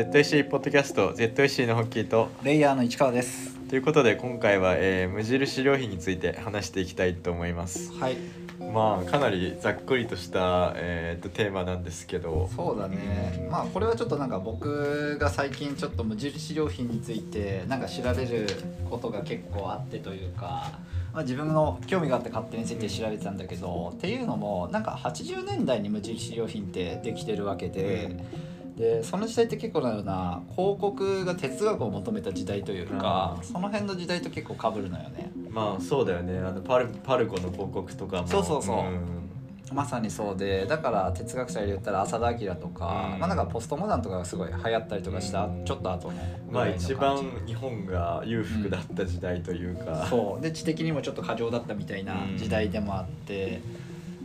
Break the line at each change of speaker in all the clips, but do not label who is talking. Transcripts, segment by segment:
ZSC ポッドキャスト ZSC のホッキーと
レイヤーの市川です。
ということで今回は、えー無印良品について話していきたいと思います
はい。
まあかなりざっくりとした、えー、とテーマなんですけど
そうだね。まあこれはちょっとなんか僕が最近ちょっと無印良品についてなんか調べることが結構あってというか。まあ、自分の興味があって勝手について調べてたんだけど、っていうのもなんか80年代に無印良品ってできてるわけで、でその時代って結構なような広告が哲学を求めた時代というか、
うん。
その辺の時代と結構かぶるのよね。
まあそうだよね。あのパルパルコの広告とかも。
そうそうそう。ん。まさにそうでだから哲学者で言ったら浅田明とか、
うん。
まあなんかポストモダンとかがすごい流行ったりとかした、
うん。
ちょっと後の
まあ一番日本が裕福だった時代というか、
そうで知的にもちょっと過剰だったみたいな時代でもあって、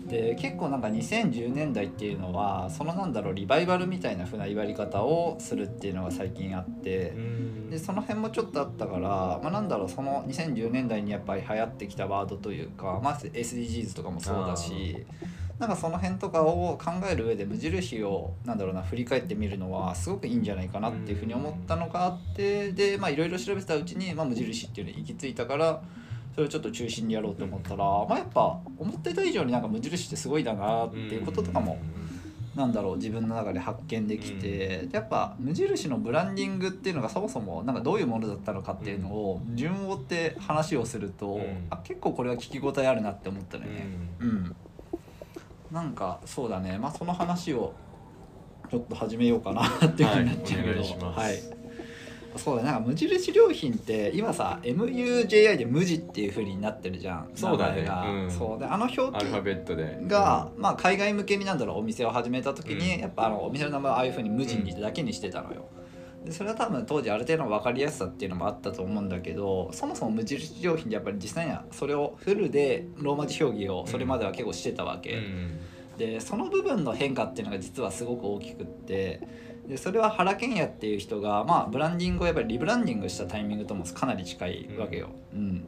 で結構なんか2010年代っていうのはそのなんだろうリバイバルみたいな風な言われ方をするっていうのが最近あって。
うん
でその辺もちょっとあったから、まあ、なんだろうその2010年代にやっぱり流行ってきたワードというか、まあ、SDGs とかもそうだしなんかその辺とかを考える上で無印をなんだろうな振り返ってみるのはすごくいいんじゃないかなっていうふうに思ったのがあってでまあいろいろ調べてたうちに、まあ、無印っていうのに行き着いたからそれをちょっと中心にやろうと思ったら、まあ、やっぱ思ってた以上になんか無印ってすごいだなっていうこととかもなんだろう自分の中で発見できて、やっぱ無印のブランディングっていうのがそもそもなんかどういうものだったのかっていうのを順を追って話をすると、
うん。
あ結構これは聞き応えあるなって思ったのよね。
うん。
うん、なんかそうだね。まあその話をちょっと始めようかなっていうふうになっちゃうけど、
はい
そうだねなんか無印良品って今さ MUJI で無地っていうふうになってるじゃん
そうだね。うん。
そうであの表記
アルファベットで。
が、まあ、海外向けになんだろうお店を始めた時に、
うん。
やっぱあのお店の名前をああいうふうに無地にだけにしてたのよ。でそれは多分当時ある程度の分かりやすさっていうのもあったと思うんだけどそもそも無印良品ってやっぱり実際にはそれをフルでローマ字表記をそれまでは結構してたわけ。
うん。
でその部分の変化っていうのが実はすごく大きくってでそれは原健也っていう人が、まあ、ブランディングをやっぱりリブランディングしたタイミングともかなり近いわけよ。うん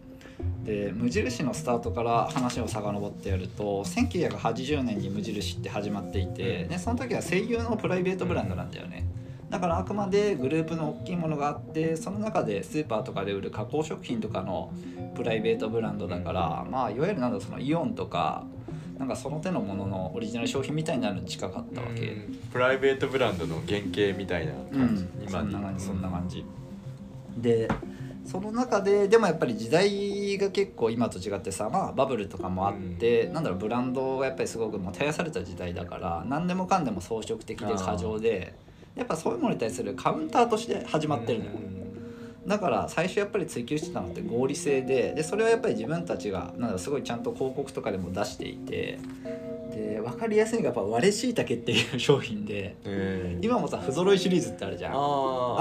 で無印のスタートから話を遡ってやると1980年に無印って始まっていて、
うん
ね、その時は声優のプライベートブランドなんだよね。だからあくまでグループの大きいものがあってその中でスーパーとかで売る加工食品とかのプライベートブランドだから、まあいわゆるなんだそのイオンとかなんかその手のもののオリジナル商品みたいになるに近かったわけ。
うん。プライベートブランドの原型みたいな感じ、
うん、
今
そんな感じ。そん。な感
じ
じ、でその中ででもやっぱり時代が結構今と違ってさ、まあ、バブルとかもあって、なんだろうブランドがやっぱりすごくもう絶やされた時代だから何でもかんでも装飾的で過剰でやっぱそういうものに対するカウンターとして始まってるのよ、だから最初やっぱり追求してたのって合理性ででそれはやっぱり自分たちがなんだろうすごいちゃんと広告とかでも出していてで分かりやすいのがやっぱ割れしいたけっていう商品で
うん
今もさ不揃いシリーズってあるじゃん。
あ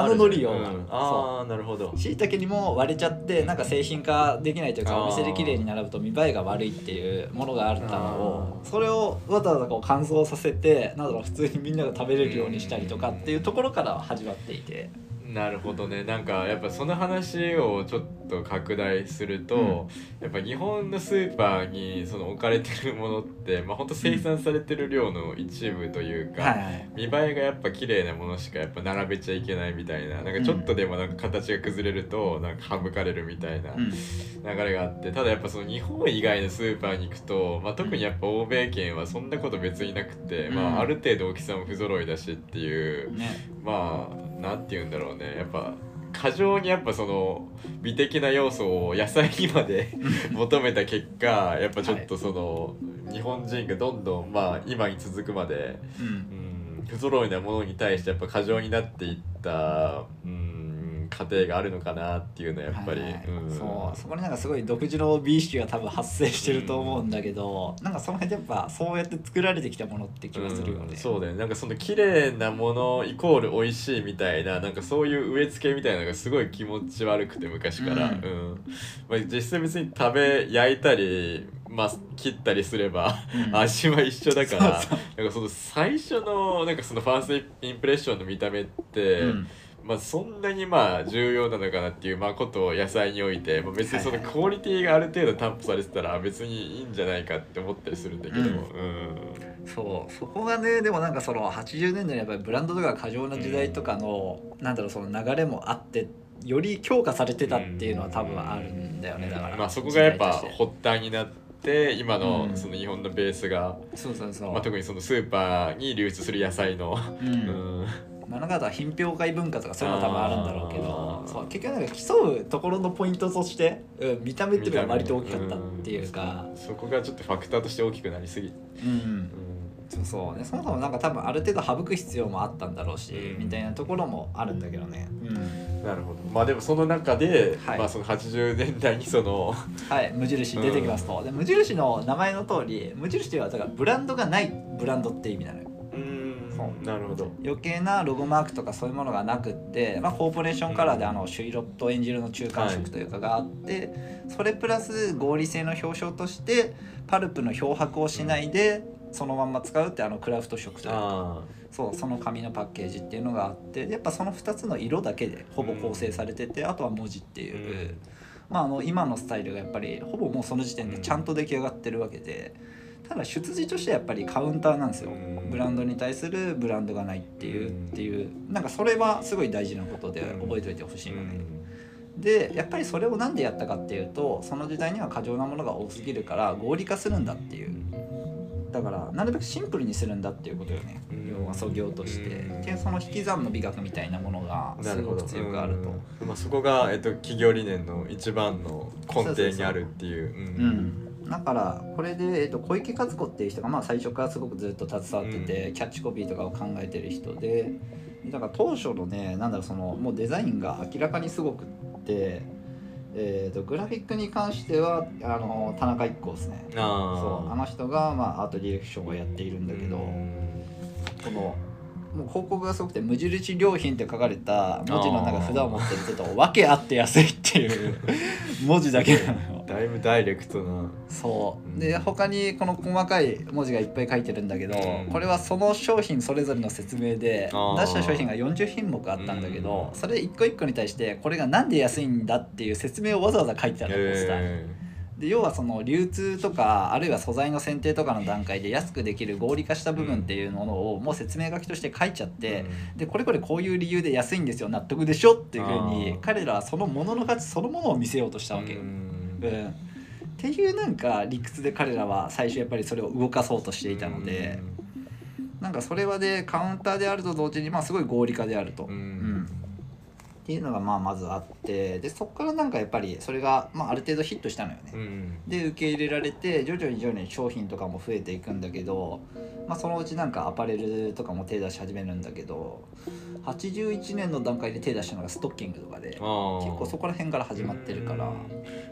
のノリよ
あるじゃん。うんああなるほど。
しいたけにも割れちゃってなんか製品化できないというかお店で綺麗に並ぶと見栄えが悪いっていうものがあったのをそれをわざわざこう乾燥させてなんだろう普通にみんなが食べれるようにしたりとかっていうところから始まっていて
なるほどね。なんかやっぱその話をちょっと拡大すると、やっぱ日本のスーパーにその置かれてるものってまあ本当生産されてる量の一部というか、
はい
見栄えがやっぱ綺麗なものしかやっぱ並べちゃいけないみたいななんかちょっとでもなんか形が崩れるとなんか省かれるみたいな
うん。
流れがあってただやっぱその日本以外のスーパーに行くと、まあ、特にやっぱ欧米圏はそんなこと別になくて、ま
うん。
あ、ある程度大きさも不揃いだしっていう
ね。
まあなんて言うんだろうね。やっぱ過剰にやっぱその美的な要素を野菜にまで求めた結果やっぱちょっとその、日本人がどんどんまあ今に続くまで、
うん。
うん、不揃いなものに対してやっぱ過剰になっていった、うん、過程があるのかなっていうのはやっぱり、
はいはい。
うん。
そうそこになんかすごい独自の美意識が多分発生してると思うんだけど、なんかその辺でやっぱそうやって作られてきたものって気がするよね、
うんそうだよね。なんかその綺麗なものイコール美味しいみたいななんかそういう植え付けみたいなのがすごい気持ち悪くて昔から、
う
うん。んまあ、実際別に食べ焼いたり、まあ、切ったりすれば、
うん。
味は一緒だから
そう。
なんかその最初のなんかそのファーストインプレッションの見た目って、
うん
まあそんなにまあ重要なのかなっていうまあことを野菜において、まあ、別にそのクオリティがある程度担保されてたら別にいいんじゃないかって思ったりするんだけど、
うん。
うん。
そう。そこがねでもなんかその80年代にやっぱりブランドとか過剰な時代とかの、なんだろうその流れもあってより強化されてたっていうのは多分あるんだよねだから。
まあそこがやっぱ発端になって今の
うん。
その日本のベースが、
そうそうそう、
まあ、特にそのスーパーに流出する野菜の、
う
うんん
まあ、なんかあとは品評会文化とかそういうの多分あるんだろうけどそう結局なんか競うところのポイントとして、うん、見た目っていうのが割と大きかったっていうか。
んそこがちょっとファクターとして大きくなりすぎ、
うん。
うん。
そうそう。でそもそもなんか多分ある程度省く必要もあったんだろうし、
うん。
みたいなところもあるんだけどね、うん、
なるほど。まあでもその中で、
はい。
まあその80年代にその
はい。無印出てきますと、で無印の名前の通り無印というのはだからブランドがないブランドって意味なのよ
なるほど。
余計なロゴマークとかそういうものがなくって、まあ、コーポレーションカラーであのシュイロット演じるの中間色というかがあって、それプラス合理性の表彰としてパルプの漂白をしないでそのまんま使うってあのクラフト色というか。
あ
そうその紙のパッケージっていうのがあってやっぱその2つの色だけでほぼ構成されてて、あとは文字っていう、
うん。
まあ、あの今のスタイルがやっぱりほぼもうその時点でちゃんと出来上がってるわけでただ出自としてはやっぱりカウンターなんですよ、
うん。
ブランドに対するブランドがないっていう、
うん
っていうなんかそれはすごい大事なことで
うん
覚えておいてほしいのね、
うん。
でやっぱりそれを何でやったかっていうとその時代には過剰なものが多すぎるから合理化するんだっていう。だからなるべくシンプルにするんだっていうことよね、
うん。
要はそ業として、
うん。
でその引き算の美学みたいなものがすごく強くあると。
うん。まあ、そこが、えっと、企業理念の一番の根底にあるっていう。
うん、だからこれで、えっと、小池和子っていう人が、まあ、最初からすごくずっと携わってて、
うん。
キャッチコピーとかを考えてる人でだから当初のねなんだろうそのもうデザインが明らかにすごくって、えー、とグラフィックに関してはあの田中一行ですね。
あ
そうあの人が、まあ、アートディレクションをやっているんだけど、このもう広告がすごくて無印良品って書かれた文字のなんか札を持ってる手と訳あって安いっていう 文字だけなのよ
だいぶダイレクトな。
そう。
うん。
で他にこの細かい文字がいっぱい書いてるんだけど、
うん。
これはその商品それぞれの説明で出した商品が40品目あったんだけど、
うん。
それ一個一個に対してこれがなんで安いんだっていう説明をわざわざ書いてあるのポスター。に
え
で要はその流通とかあるいは素材の選定とかの段階で安くできる合理化した部分っていうものをもう説明書きとして書いちゃって、でこれこれこういう理由で安いんですよ納得でしょっていうふう
あ
に
ー
彼らはそのものの価値そのものを見せようとしたわけよ。うん。っていうなんか理屈で彼らは最初やっぱりそれを動かそうとしていたので、なんかそれはでカウンターであると同時にまあすごい合理化であると。
うん。
うんっていうのがまあまずあってでそこからなんかやっぱりそれがまあある程度ヒットしたのよね。
うん
で受け入れられて徐々に徐々に商品とかも増えていくんだけど、まあ、そのうちなんかアパレルとかも手出し始めるんだけど81年の段階で手出したのがストッキングとかで結構そこら辺から始まってるから。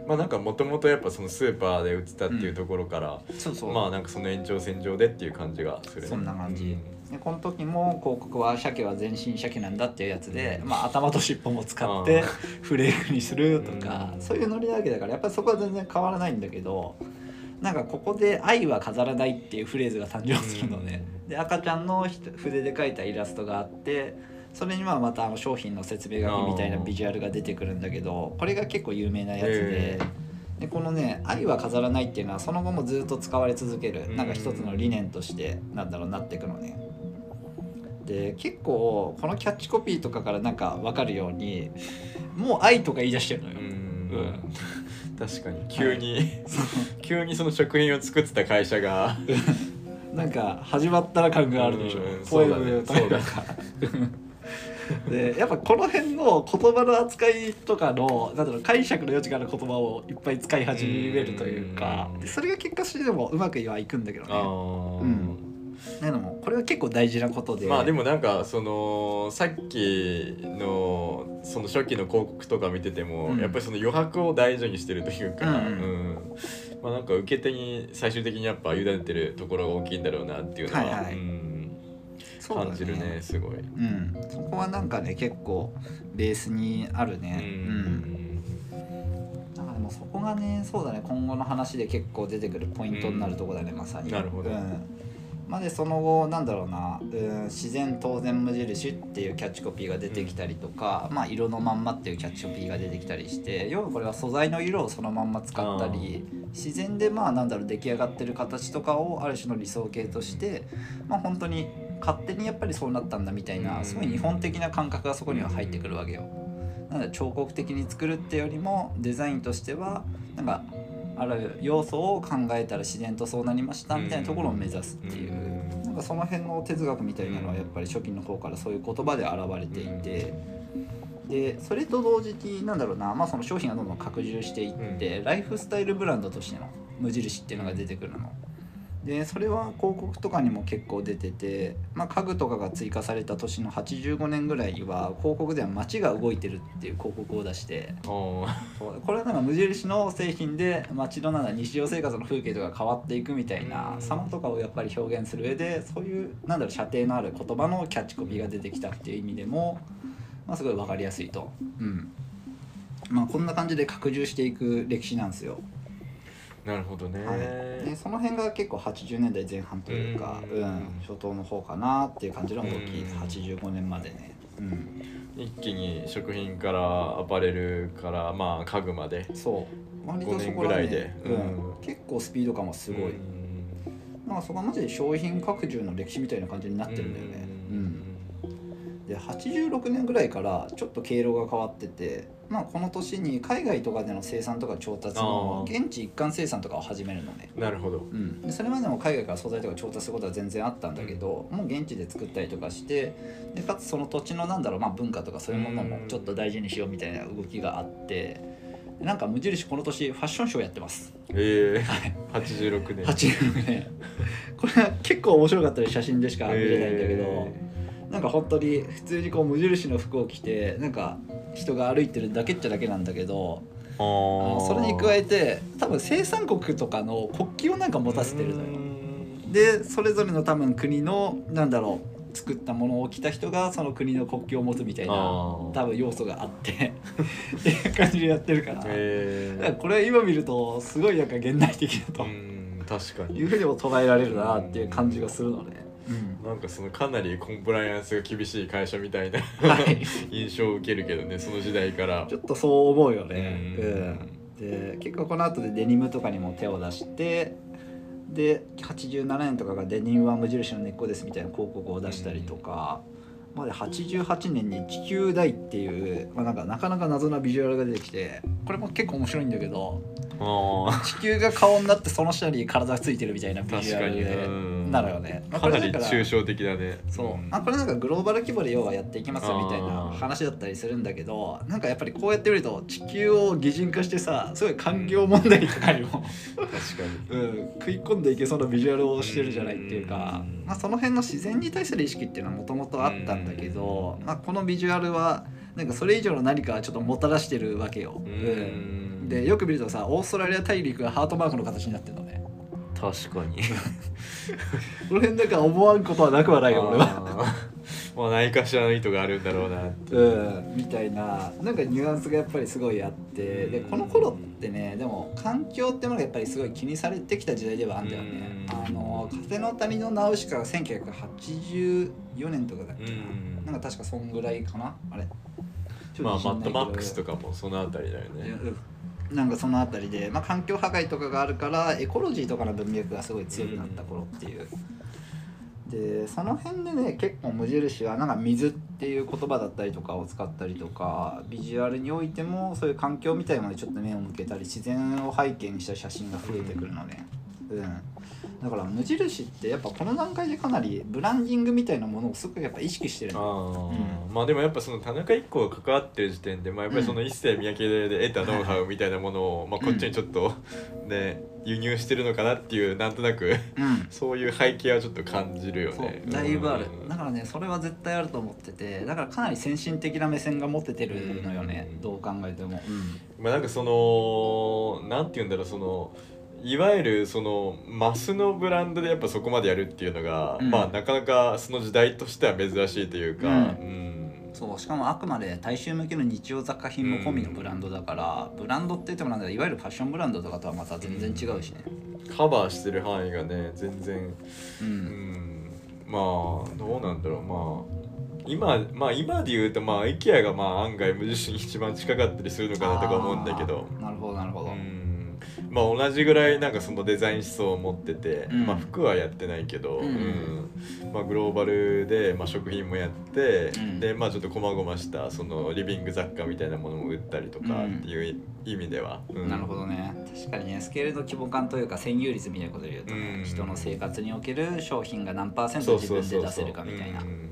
まあなんかもともとやっぱそのスーパーで売ってたっていうところから、
そうそう、
まあなんかその延長線上でっていう感じがするね。
そんな感じでこの時も広告は鮭は全身鮭なんだっていうやつで、まあ、頭と尻尾も使って
あ
フレークにするとか
うん
そういうノリなわけだからやっぱりそこは全然変わらないんだけどなんかここで「愛は飾らない」っていうフレーズが誕生するのね。で赤ちゃんの筆筆で描いたイラストがあってそれにはまたあの商品の説明書きみたいなビジュアルが出てくるんだけどこれが結構有名なやつで
へ。
でこのね「愛は飾らない」っていうのはその後もずっと使われ続ける
うん
なんか一つの理念としてなんだろうなっていくのね。で結構このキャッチコピーとかからなんか分かるようにもう愛とか言い出してるのよ。
うん。
うん。
確かに。急に、急にその食品を作ってた会社が。
なんか始まったら感があるでしょ。
うん。
ポエムとか。でやっぱこの辺の言葉の扱いとかのなんだろう解釈の余地がある言葉をいっぱい使い始めるというか。それが結果としてでもうまくはいくんだけどね。うんでもこれは結構大事なことで。
まあでもなんかそのさっきのその初期の広告とか見てても、
うん。
やっぱりその余白を大事にしてるというか、
うん
うん。まあなんか受け手に最終的にやっぱ委ねてるところが大きいんだろうなっていうのは、
はいはい。
うん。
そうだ
感じるねすごい。
うん、そこはなんかね結構ベースにある
う
ね。うん。なんかでもそこがねそうだね。今後の話で結構出てくるポイントになるところだね、まさに。
なるほど。
うん、まあ、でその後なんだろうなうん自然当然無印っていうキャッチコピーが出てきたりとか、まあ、色のまんまっていうキャッチコピーが出てきたりして要はこれは素材の色をそのまんま使ったり自然でまあなんだろう出来上がってる形とかをある種の理想形として、まあ、本当に勝手にやっぱりそうなったんだみたいなすごい日本的な感覚がそこには入ってくるわけよ。なので彫刻的に作るってよりもデザインとしてはなんかある要素を考えたら自然とそうなりましたみたいなところを目指すっていう、なんかその辺の哲学みたいなのはやっぱり初期の方からそういう言葉で現れていて、でそれと同時になんだろうな、まあ、その商品がどんどん拡充していって、ライフスタイルブランドとしての無印っていうのが出てくるの。でそれは広告とかにも結構出てて、まあ、家具とかが追加された年の85年ぐらいは広告では街が動いてるっていう広告を出してこれはなんか無印の製品で街のなんか日常生活の風景とか変わっていくみたいな様とかをやっぱり表現する上でそういうなんだろう射程のある言葉のキャッチコピーが出てきたっていう意味でも、まあ、すごい分かりやすいと。うんまあ、こんな感じで拡充していく歴史なんですよ。
なるほどね、
はい、でその辺が結構80年代前半というか、
う
うんん初頭の方かなっていう感じの動き、
うん。
85年までね、うん、
一気に食品からアパレルからまあ家具まで。
そう。割と
5
そ
年
こらね
ぐらいで。
結構スピード感もすごい、
うん。
なんかそこはマジで商品拡充の歴史みたいな感じになってるんだよね。うんで86年ぐらいからちょっと経路が変わってて、まあ、この年に海外とかでの生産とか調達の現地一貫生産とかを始めるのね。
なるほど。
うん、でそれまでも海外から素材とか調達することは全然あったんだけど、もう現地で作ったりとかしてでかつその土地のなんだろう、まあ、文化とかそういうものもちょっと大事にしようみたいな動きがあってでなんか無印この年ファッションショーやってます。
え。えー、86年。
86年。これは結構面白かったり写真でしか見れないんだけど、
え
なんか本当に普通にこう無印の服を着てなんか人が歩いてるだけっちゃだけなんだけど
ー、あ
あの
ー
それに加えて多分生産国とかの国旗をなんか持たせてるのよ。
うん。
でそれぞれの多分国のなんだろう作ったものを着た人がその国の国旗を持つみたいな
あ
多
ー
分要素があってっていう感じでやってるから,、
え
だからこれ今見るとすごいなんか現代的だ
ー、
と
うん確かに。
いうふうにも捉えられるなっていう感じがするのね。うん。
なんかそのかなりコンプライアンスが厳しい会社みたいな
はい。
印象を受けるけどねその時代から。
ちょっとそう思うよね。
う
うん。ん、で結構この後でデニムとかにも手を出してで87年とかがデニムは無印の根っこですみたいな広告を出したりとか、まあ、で88年に地球大っていう、まあ、なんかなかなか謎なビジュアルが出てきてこれも結構面白いんだけど
あ
地球が顔になってその下に体がついてるみたいな
ー
ビジュアルなのよね。まあ
かなり抽象的だね。
そう、
ん。
あこれなんかグローバル規模で要はやっていきますよみたいな話だったりするんだけどなんかやっぱりこうやってみると地球を擬人化してさすごい環境問題とかにも、
確かに。
うん、食い込んでいけそうなビジュアルをしてるじゃないっていうか
うん、
まあ、その辺の自然に対する意識っていうのはもともとあったんだけど、まあ、このビジュアルはなんかそれ以上の何かちょっともたらしてるわけよ。うんでよく見るとさオーストラリア大陸がハートマークの形になってるのね。
確かに。
この辺なんか思わんことはなくはないよ俺は。
まあ何かしらの意図があるんだろうな
うん、みたいな。なんかニュアンスがやっぱりすごいあって。でこの頃ってねでも環境ってものがやっぱりすごい気にされてきた時代ではあるんだよね。
うん。
あの風の谷のナウシカが1984年とかだっけな、
うん。
なんか確かそんぐらいかなあれ。
まあマッドマックス
と
とかもそのあたりだよね
なんかその辺りで、まあ、環境破壊とかがあるからエコロジーとかの文脈がすごい強くなった頃っていう。でその辺でね結構無印はなんか水っていう言葉だったりとかを使ったりとかビジュアルにおいてもそういう環境みたいまでちょっと目を向けたり自然を背景にした写真が増えてくるのね。うん、だから無印ってやっぱこの段階でかなりブランディングみたいなものをすごくやっぱ意識してる
あ
の
ーまあでもやっぱその田中一行が関わってる時点で、まあ、やっぱりその一世三宅で得たノウハウみたいなものを、まあ、こっちにちょっとね輸入してるのかなっていうなんとなく
うん。
そういう背景はちょっと感じるよ
そ
ね
うだいぶある。
うん。
だからねそれは絶対あると思っててだからかなり先進的な目線が持ててるのよね。
うん。
どう考えても、
まあなんかそのなんて言うんだろうそのいわゆるそのマスのブランドでやっぱそこまでやるっていうのが、
うん。
まあなかなかその時代としては珍しいというか、
うん。
うん。
そうしかもあくまで大衆向けの日用雑貨品も込みのブランドだから、ブランドって言ってもなんだいわゆるファッションブランドとかとはまた全然違うしね。
カバーしてる範囲がね全然
う、
うん。んまあどうなんだろう。まあ今まあ今で言うとまあ IKEA がまあ案外無印に一番近かったりするのかなとか思うんだけど。
なるほどなるほど、
うんまあ同じぐらいなんかそのデザイン思想を持ってて、
うん。
まあ服はやってないけど、
うん。
うん。まあ、グローバルで、まあ、食品もやって、
うん。
でまあちょっと細々したそのリビング雑貨みたいなものも売ったりとか
うん。
っていう意味では、うん。
なるほどね。確かにねスケールの規模感というか占有率みたいなことで言うとね、
うん。
人の生活における商品が何パーセント自分で出せるかみたいな。
うん。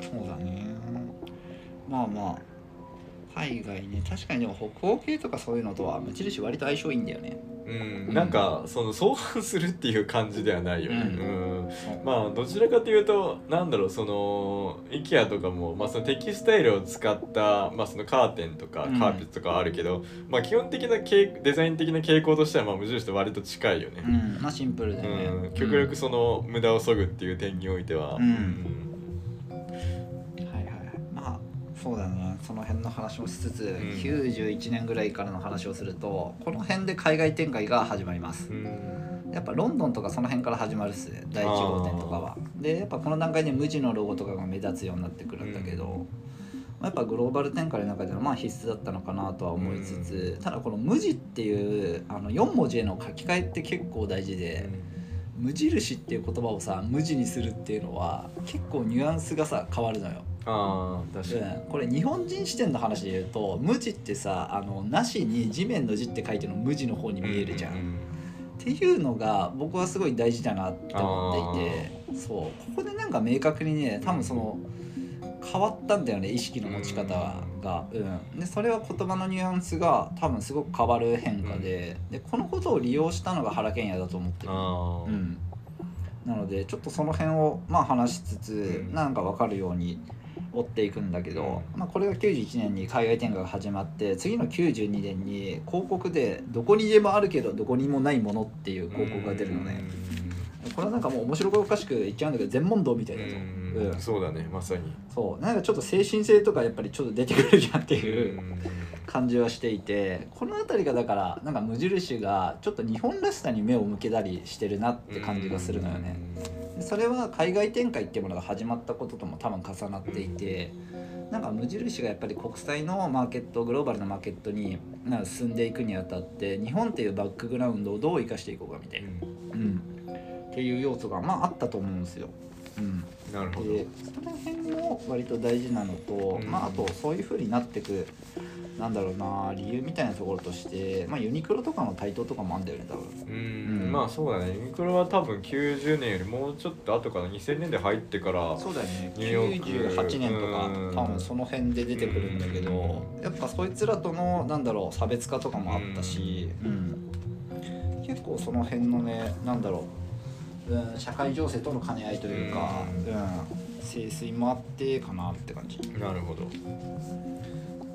そうだね。まあまあ海外ね確かにでも北欧系とかそういうのとは無印割と相性いいんだよね。
うん、なんかその相反するっていう感じではないよね、
うん。
うん。まあどちらかというとなんだろうその IKEA とかも、まあ、そのテキスタイルを使った、まあ、そのカーテンとか
うん。
カーペットとかはあるけど、まあ基本的な傾デザイン的な傾向としてはまあ無印と割と近いよね、
うん。まあシンプルだよね、
うん。極力その無駄を削ぐっていう点においては、
うんそうだね。その辺の話もしつつ、
ん。
91年ぐらいからの話をするとこの辺で海外展開が始まります。
うん。
やっぱロンドンとかその辺から始まるっすね。第1号店とかは。でやっぱこの段階で無地のロゴとかが目立つようになってくるんだけど、
うん。
まあやっぱグローバル展開の中ではまあ必須だったのかなとは思いつつ、ただこの無地っていうあの4文字への書き換えって結構大事で、無印っていう言葉をさ無地にするっていうのは結構ニュアンスがさ変わるのよ。
ああ確かに、
うんこれ日本人視点の話で言うと無地ってさあのなしに地面の字って書いてるの無地の方に見えるじゃん。
う
っていうのが僕はすごい大事だなって思っていてそう。ここでなんか明確にね多分その変わったんだよね意識の持ち方が、うん、でそれは言葉のニュアンスが多分すごく変わる変化で,、でこのことを利用したのが原賢也だと思ってる、うん、なのでちょっとその辺をまあ話しつつ、
うん。
なんか分かるように追っていくんだけど、まあ、これが91年に海外展開が始まって次の92年に広告でどこにでもあるけどどこにもないものっていう広告が出るのね。これはなんかもう面白おかしく言っちゃうんだけど全問答みたいだと、
うん。
うん。
そうだねまさに。
そう。なんかちょっと精神性とかやっぱりちょっと出てくるじゃんっていう感じはしていてこの辺りがだからなんか無印がちょっと日本らしさに目を向けたりしてるなって感じがするのよね。でそれは海外展開っていうものが始まったこととも多分重なっていてなんか無印がやっぱり国際のマーケットグローバルなマーケットに進んでいくにあたって日本っていうバックグラウンドをどう生かしていこうかみたいな、うん、っていう要素がまああったと思うんですよ。うん、
なるほど。
でその辺も割と大事なのと、
うん。
まあ、あとそういう風になってくなんだろうな理由みたいなところとして、まあ、ユニクロとかの台頭とかもあんだよね多分。
うん、
うん。
まあそうだね。ユニクロは多分90年よりもうちょっと後から2000年で入ってから
そうだよね。
ニューヨーク。
98年とか
うん。
多分その辺で出てくるんだけど
うん。
やっぱそいつらとのなんだろう差別化とかもあったし、うん。結構その辺のねなんだろう、うん、社会情勢との兼ね合いというか、
う
うん。清水もあってかなって感じ。
なるほど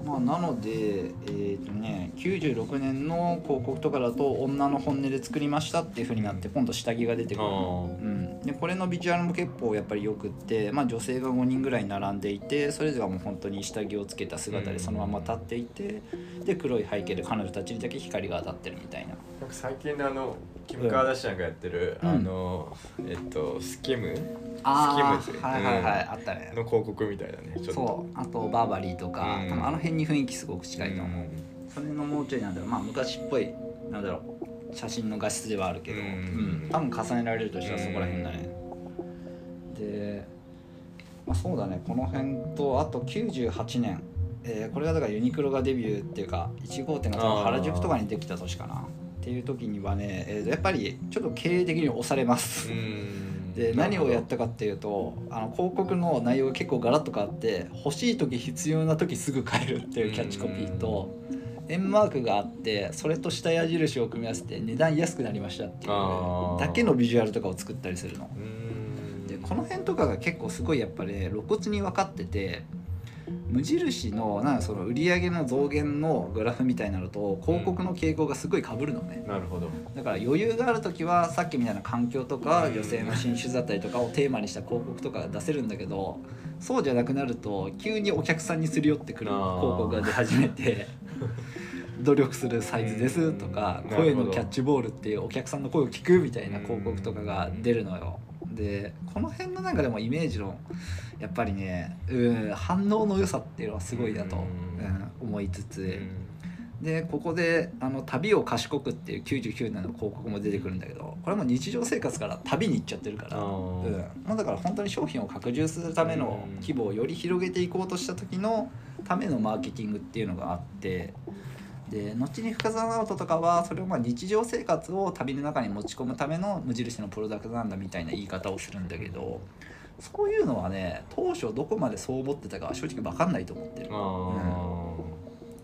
まあ、なので、えーとね、96年の広告とかだと女の本音で作りましたっていう風になって今度下着が出てくる。うん、でこれのビジュアルも結構やっぱりよくって、まあ、女性が5人ぐらい並んでいてそれぞれがもう本当に下着をつけた姿でそのまま立っていてで黒い背景で彼女たちにだけ光が当たってるみたいな。
なんか最近のあのキム・カーダシアンがやってる、
うん。
あのえっとスキム？
あ
スキムズ
はいはいはい、あったね。
の広告みたいだねちょっと。
そうあとバーバリーとか、
うん。
多分あの辺に雰囲気すごく近いと思う、
うん。
それのもうちょいなんだろうまあ昔っぽいなんだろう写真の画質ではあるけど、
うん。
うん多分重ねられるとしたらそこら辺だね、で、まあ、そうだねこの辺とあと98年、えーこれがだからユニクロがデビューっていうか1号店が原宿とかにできた年かなっていう時にはね、えーやっぱりちょっと経営的に押されます、
うん。
で何をやったかっていうとあの広告の内容が結構ガラッと変わって欲しい時必要な時すぐ買えるっていうキャッチコピーと円マークがあってそれと下矢印を組み合わせて値段安くなりましたっていうだけのビジュアルとかを作ったりするの。
うん。
でこの辺とかが結構すごいやっぱり露骨に分かってて無印のなんかその売り上げの増減のグラフみたいなのと広告の傾向がすごい被るのね、
なるほど。
だから余裕がある時はさっきみたいな環境とか
うん。
女性の進出だったりとかをテーマにした広告とかが出せるんだけどそうじゃなくなると急にお客さんにすり寄ってくる広告が出始めて 努力するサイズですとか
うん。
声のキャッチボールっていうお客さんの声を聞くみたいな広告とかが出るのよ。でこの辺のなんかでもイメージのやっぱりねうん反応の良さっていうのはすごいだと、
うん。
うん思いつつ。
うん。
でここであの旅を賢くっていう99年の広告も出てくるんだけどこれも日常生活から旅に行っちゃってるから、
あ
うん。
ー
まあ、だから本当に商品を拡充するための
うん。
規模をより広げていこうとした時のためのマーケティングっていうのがあってで後に深澤直人とかはそれをまあ日常生活を旅の中に持ち込むための無印のプロダクトなんだみたいな言い方をするんだけどそういうのはね当初どこまでそう思ってたかは正直分かんないと思ってる。
あ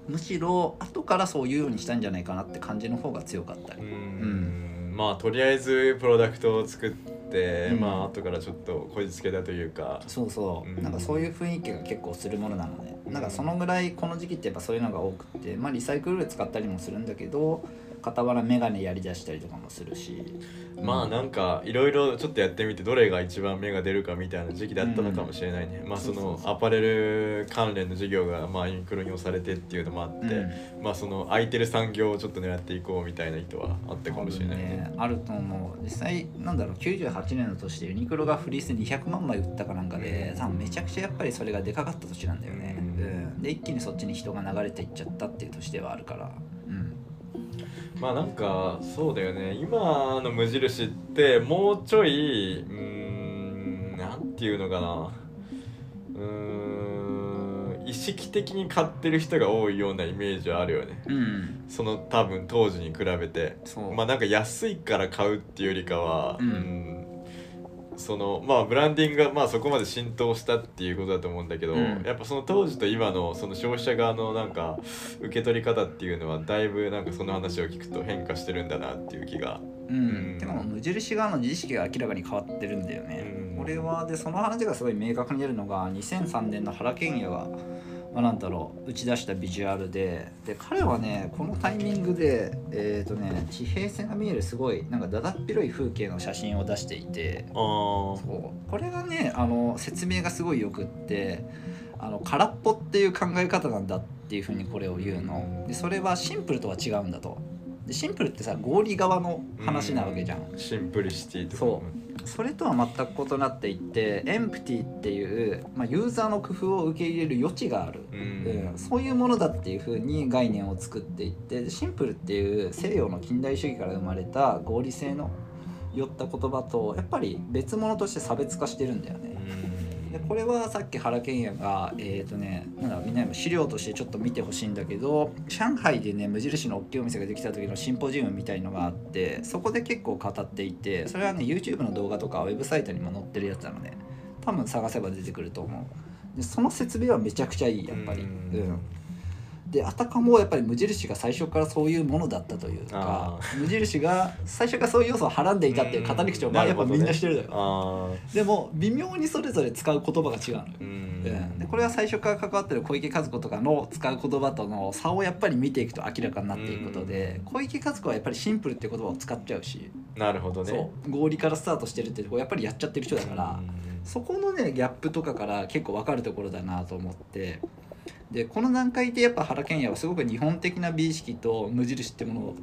むしろ後からそういうようにしたんじゃないかなって感じの方が強かった。
ーう
り、
ん。まあとりあえずプロダクトを作って、
うん。
まあ後からちょっとこじつけたというか。
そうそう、
うん。
なんかそういう雰囲気が結構するものなのね、なんかそのぐらいこの時期ってやっぱそういうのが多くってまあリサイクル使ったりもするんだけど傍ら眼鏡やりだしたりとかもするし。
まあなんかいろいろちょっとやってみてどれが一番芽が出るかみたいな時期だったのかもしれないね、まあそ
そうそうそう。
のアパレル関連の事業がまあインクロに押されてっていうのもあって、
うん。
まあその空いてる産業をちょっと狙っていこうみたいな意図はあったかもしれないね。
あると思う。実際なんだろう。98年の年でユニクロがフリース200万枚売ったかなんかで多分めちゃくちゃやっぱりそれがでかかった年なんだよね、
うん。
うん。で一気にそっちに人が流れていっちゃったっていう年ではあるから。うん
まあなんかそうだよね。今の無印ってもうちょいうーんなんていうのかな。うーん意識的に買ってる人が多いようなイメージはあるよね。
うん。
その多分当時に比べて。まあなんか安いから買うっていうよりかは、
うん。
うんそのまあブランディングがまあそこまで浸透したっていうことだと思うんだけど、
うん。
やっぱその当時と今のその消費者側のなんか受け取り方っていうのはだいぶなんかその話を聞くと変化してるんだなっていう気が。
うん。
うん。
でも無印側の自意識が明らかに変わってるんだよね、
うん。
これはでその話がすごい明確に出るのが2003年の原賢也が、まあ、なんだろう打ち出したビジュアルでで彼はねこのタイミングでえっ、とね地平線が見えるすごいなんかだだっ広い風景の写真を出していてそう。これがねあの説明がすごいよくってあの空っぽっていう考え方なんだっていうふうにこれを言うの。でそれはシンプルとは違うんだと。でシンプルってさ合理側の話なわけじゃん。
シンプリシティとか。
そそれとは全く異なっていってエンプティっていう、まあ、ユーザーの工夫を受け入れる余地がある、
う
うん。んそういうものだっていうふうに概念を作っていってシンプルっていう西洋の近代主義から生まれた合理性の寄った言葉とやっぱり別物として差別化してるんだよね。でこれはさっき原賢也がえっ、とねなんだみんなにも資料としてちょっと見てほしいんだけど上海でね無印の大きいお店ができた時のシンポジウムみたいのがあってそこで結構語っていてそれはね YouTube の動画とかウェブサイトにも載ってるやつなので多分探せば出てくると思う。でその説明はめちゃくちゃいいやっぱり。
う
うんんであたかもやっぱり無印が最初からそういうものだったというか
あ
無印が最初からそういう要素をはらんでいたっていう語り口をまあやっぱみんなしてるのよ、
あ
でも微妙にそれぞれ使う言葉が違うのよ。
ーうん。
うん。でこれは最初から関わってる小池和子とかの使う言葉との差をやっぱり見ていくと明らかになっていくことで、小池和子はやっぱりシンプルって言葉を使っちゃうし、
なるほどね。
合理からスタートしてるってやっぱりやっちゃってる人だから、そこのねギャップとかから結構分かるところだなと思ってでこの段階でやっぱ原賢也はすごく日本的な美意識と無印ってものを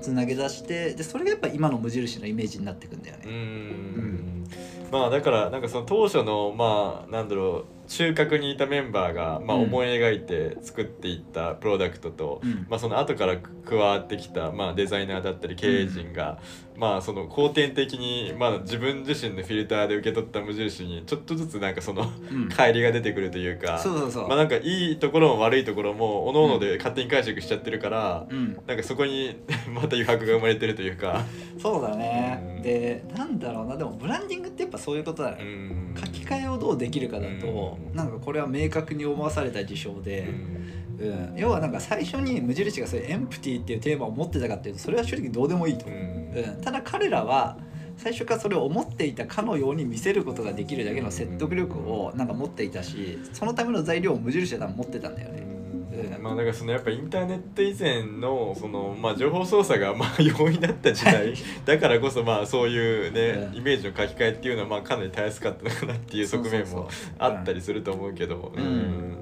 つなげ出してでそれがやっぱ今の無印のイメージになってくんだよ
う
ね。
ん。まあだからなんかその当初のまあなんだろう中核にいたメンバーがまあ
うん。
思い描いて作っていったプロダクトと、
うん。
まあその後から加わってきたまあデザイナーだったり経営陣が、まあその後天的にまあ自分自身のフィルターで受け取った無印にちょっとずつなんかその
うん。
乖離が出てくるというか、
そうそうそう、
まあなんかいいところも悪いところも各々で勝手に解釈しちゃってるから、
うん、
なんかそこに また余白が生まれてるというか。
そうだね、
うん。
でなんだろうな。でもブランディングってやっぱそういうことだよ、
うん。
書き換えをどうできるかだと、
うん。
なんかこれは明確に思わされた事象
う
で、
ん
うん。要はなんか最初に無印がそういうエンプティっていうテーマを持ってたかっていうとそれは正直どうでもいいと、
う
うん。
ん
ただ彼らは最初からそれを思っていたかのように見せることができるだけの説得力をなんか持っていたしそのための材料を無印は多分持ってたんだよね。うん。
まあなんかそのやっぱインターネット以前のそのまあ情報操作がまあ容易だった時代。だからこそまあそういうね
うん。
イメージの書き換えっていうのはまあかなりたやすかったのかなっていう側面もあったりすると思うけど
うん。
うん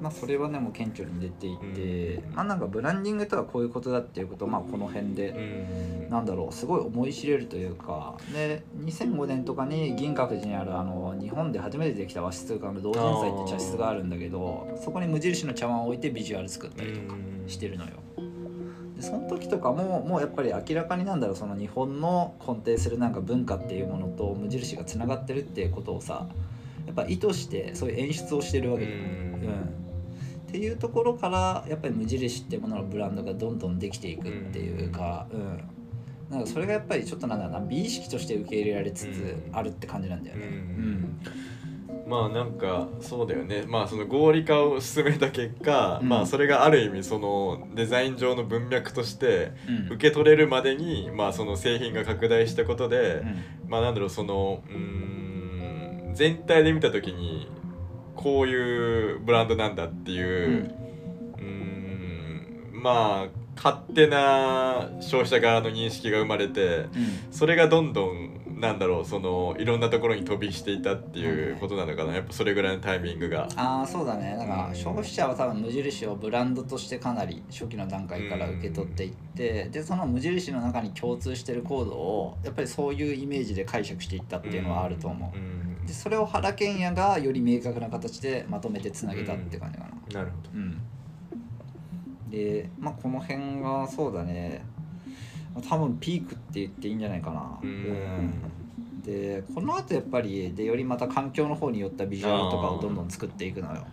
まあ、それはねもう顕著に出ていて、
うん。
まあなんかブランディングとはこういうことだっていうことをまあこの辺で、
うん。
なんだろうすごい思い知れるというかで2005年とかに銀閣寺にあるあの日本で初めてできた和紙通貨の同人祭って茶室があるんだけどそこに無印の茶碗を置いてビジュアル作ったりとかしてるのよ。でその時とかももうやっぱり明らかになんだろうその日本の根底するなんか文化っていうものと無印がつながってるっていうことをさやっぱ意図してそういう演出をしてるわけだよね。
うん。
うんっていうところからやっぱり無印っていうもののブランドがどんどんできていくっていうか、うん。なんかそれがやっぱりちょっとなんだろうな美意識として受け入れられつつあるって感じなんだよね。
う
うんん。
まあなんかそうだよね。まあその合理化を進めた結果、
うん。
まあそれがある意味そのデザイン上の文脈として
うん。
受け取れるまでにまあその製品が拡大したことで、
うん。
まあなんだろうそのうーん全体で見た時にこういうブランドなんだっていううーんまあ勝手な消費者側の認識が生まれて
うん。
それがどんどんなんだろうそのいろんなところに飛びしていたっていうことなのかな。やっぱそれぐらいのタイミングが。
ああそうだね。だか
うん。
ら消費者は多分無印をブランドとしてかなり初期の段階から受け取っていってでその無印の中に共通してるコードをやっぱりそういうイメージで解釈していったっていうのはあると思う。
うん。
でそれを原賢也がより明確な形でまとめてつなげたって感じかな。
なるほど。
うん、で、まあ、この辺がそうだね多分ピークって言っていいんじゃないかな。でこの後やっぱりでよりまた環境の方に寄ったビジュアルとかをどんどん作っていくのよ。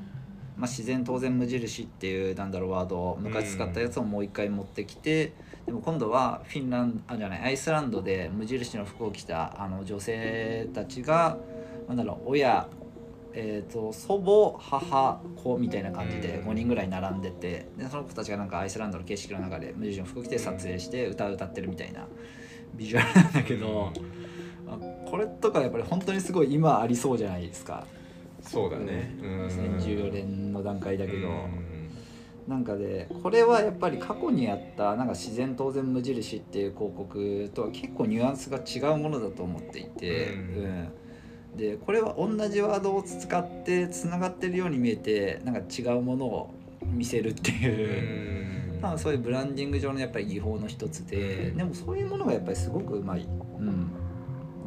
まあ、自然当然無印っていうなんだろうワードを昔使ったやつをもう一回持ってきて、でも今度はフィンランドあじゃないアイスランドで無印の服を着たあの女性たちがなんだろう親えー、と祖母母子みたいな感じで
うん。
5人ぐらい並んでてでその子たちがなんかアイスランドの景色の中で無印の服着て撮影して歌を歌ってるみたいなビジュアルなんだけど、あこれとかやっぱり本当にすごい今ありそうじゃないですか。
そうだね。うん。
2014年の段階だけど、
うん。
なんかでこれはやっぱり過去にあったなんか自然当然無印っていう広告とは結構ニュアンスが違うものだと思っていて、
うん。
うんでこれは同じワードを使ってつながってるように見えてなんか違うものを見せるって
う
いう、
ん。
まあそういうブランディング上のやっぱり技法の一つで、
うん。
でもそういうものがやっぱりすごくうまい。うん。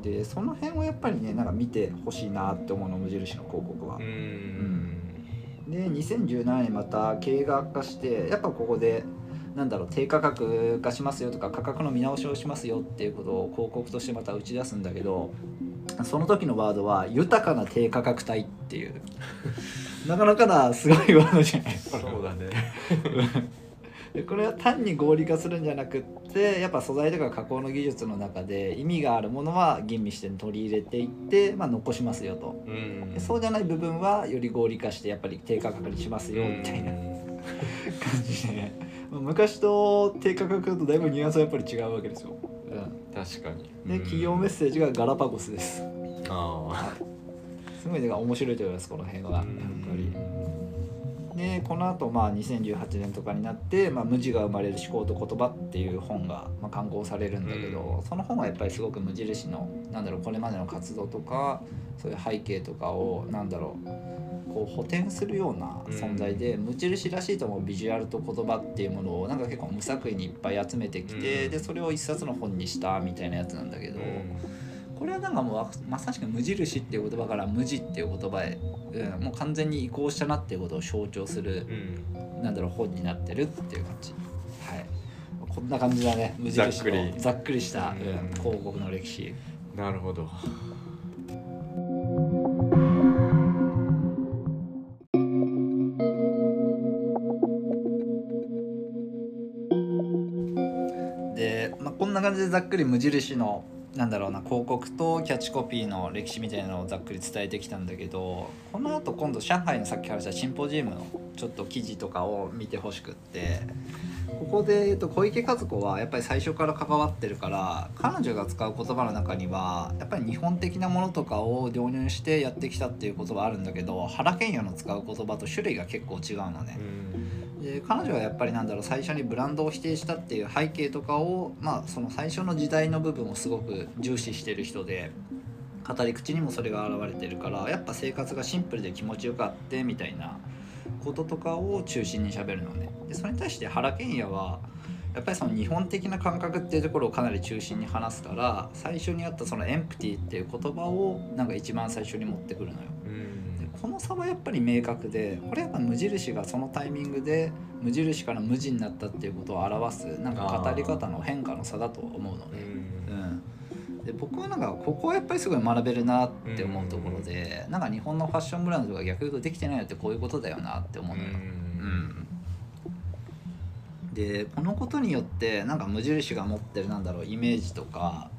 でその辺をやっぱりねなんか見てほしいなって思うの無印の広告は。
うん。
で2017年また経営が悪化してやっぱここでなんだろう低価格化しますよとか価格の見直しをしますよっていうことを広告としてまた打ち出すんだけどその時のワードは「豊かな低価格帯」っていう。なかなかなすごいワードじゃない
そうだね。
でこれは単に合理化するんじゃなくってやっぱ素材とか加工の技術の中で意味があるものは吟味して取り入れていって、まあ、残しますよと。
う
そうじゃない部分はより合理化してやっぱり低価格にしますよみたいな。感じで。まあ昔と低価格とだいぶニュアンスはやっぱり違うわけですよ、う
確かに。
ん、で企業メッセージがガラパゴスです。
あ
すごいね面白いと思いますこの辺は。やっ
あ。
ぱりでこの後まあ2018年とかになって「まあ、無地が生まれる思考と言葉」っていう本が、まあ、刊行されるんだけど、その本はやっぱりすごく無印のなんだろうこれまでの活動とかそういう背景とかをなんだろうこう補填するような存在で、無印らしいと思うビジュアルと言葉っていうものをなんか結構無作為にいっぱい集めてきて、
うん。
でそれを一冊の本にしたみたいなやつなんだけど。これはなんかもうわまさしく無印っていう言葉から無地っていう言葉へ、うん、もう完全に移行したなっていうことを象徴する
うん。
なんだろう本になってるっていう感じ。はい。こんな感じだね。無印の
ざっくり。
ざっくりした、
うん。
うん広告の歴史。
なるほど。
で、まあ、こんな感じでざっくり無印のなんだろうな広告とキャッチコピーの歴史みたいなのをざっくり伝えてきたんだけどこの後今度上海のさっき話したシンポジウムのちょっと記事とかを見てほしくってここで、えっと、小池和子はやっぱり最初から関わってるから彼女が使う言葉の中にはやっぱり日本的なものとかを導入してやってきたっていう言葉あるんだけど原賢也の使う言葉と種類が結構違うのね。で彼女はやっぱりなんだろう最初にブランドを否定したっていう背景とかをまあその最初の時代の部分をすごく重視してる人で語り口にもそれが現れてるからやっぱ生活がシンプルで気持ちよかってみたいなこととかを中心にしゃべるのねでそれに対して原賢也はやっぱりその日本的な感覚っていうところをかなり中心に話すから最初にあったそのエンプティっていう言葉をなんか一番最初に持ってくるのよ。でこの差はやっぱり明確でこれやっぱ無印がそのタイミングで無印から無地になったっていうことを表すなんか語り方の変化の差だと思うのね。うん、で僕はなんかここはやっぱりすごい学べるなって思うところで、なんか日本のファッションブランドが逆に言うとできてないのってこういうことだよなって思うのよ。うん。でこのことによってなんか無印が持ってるなんだろうイメージとか、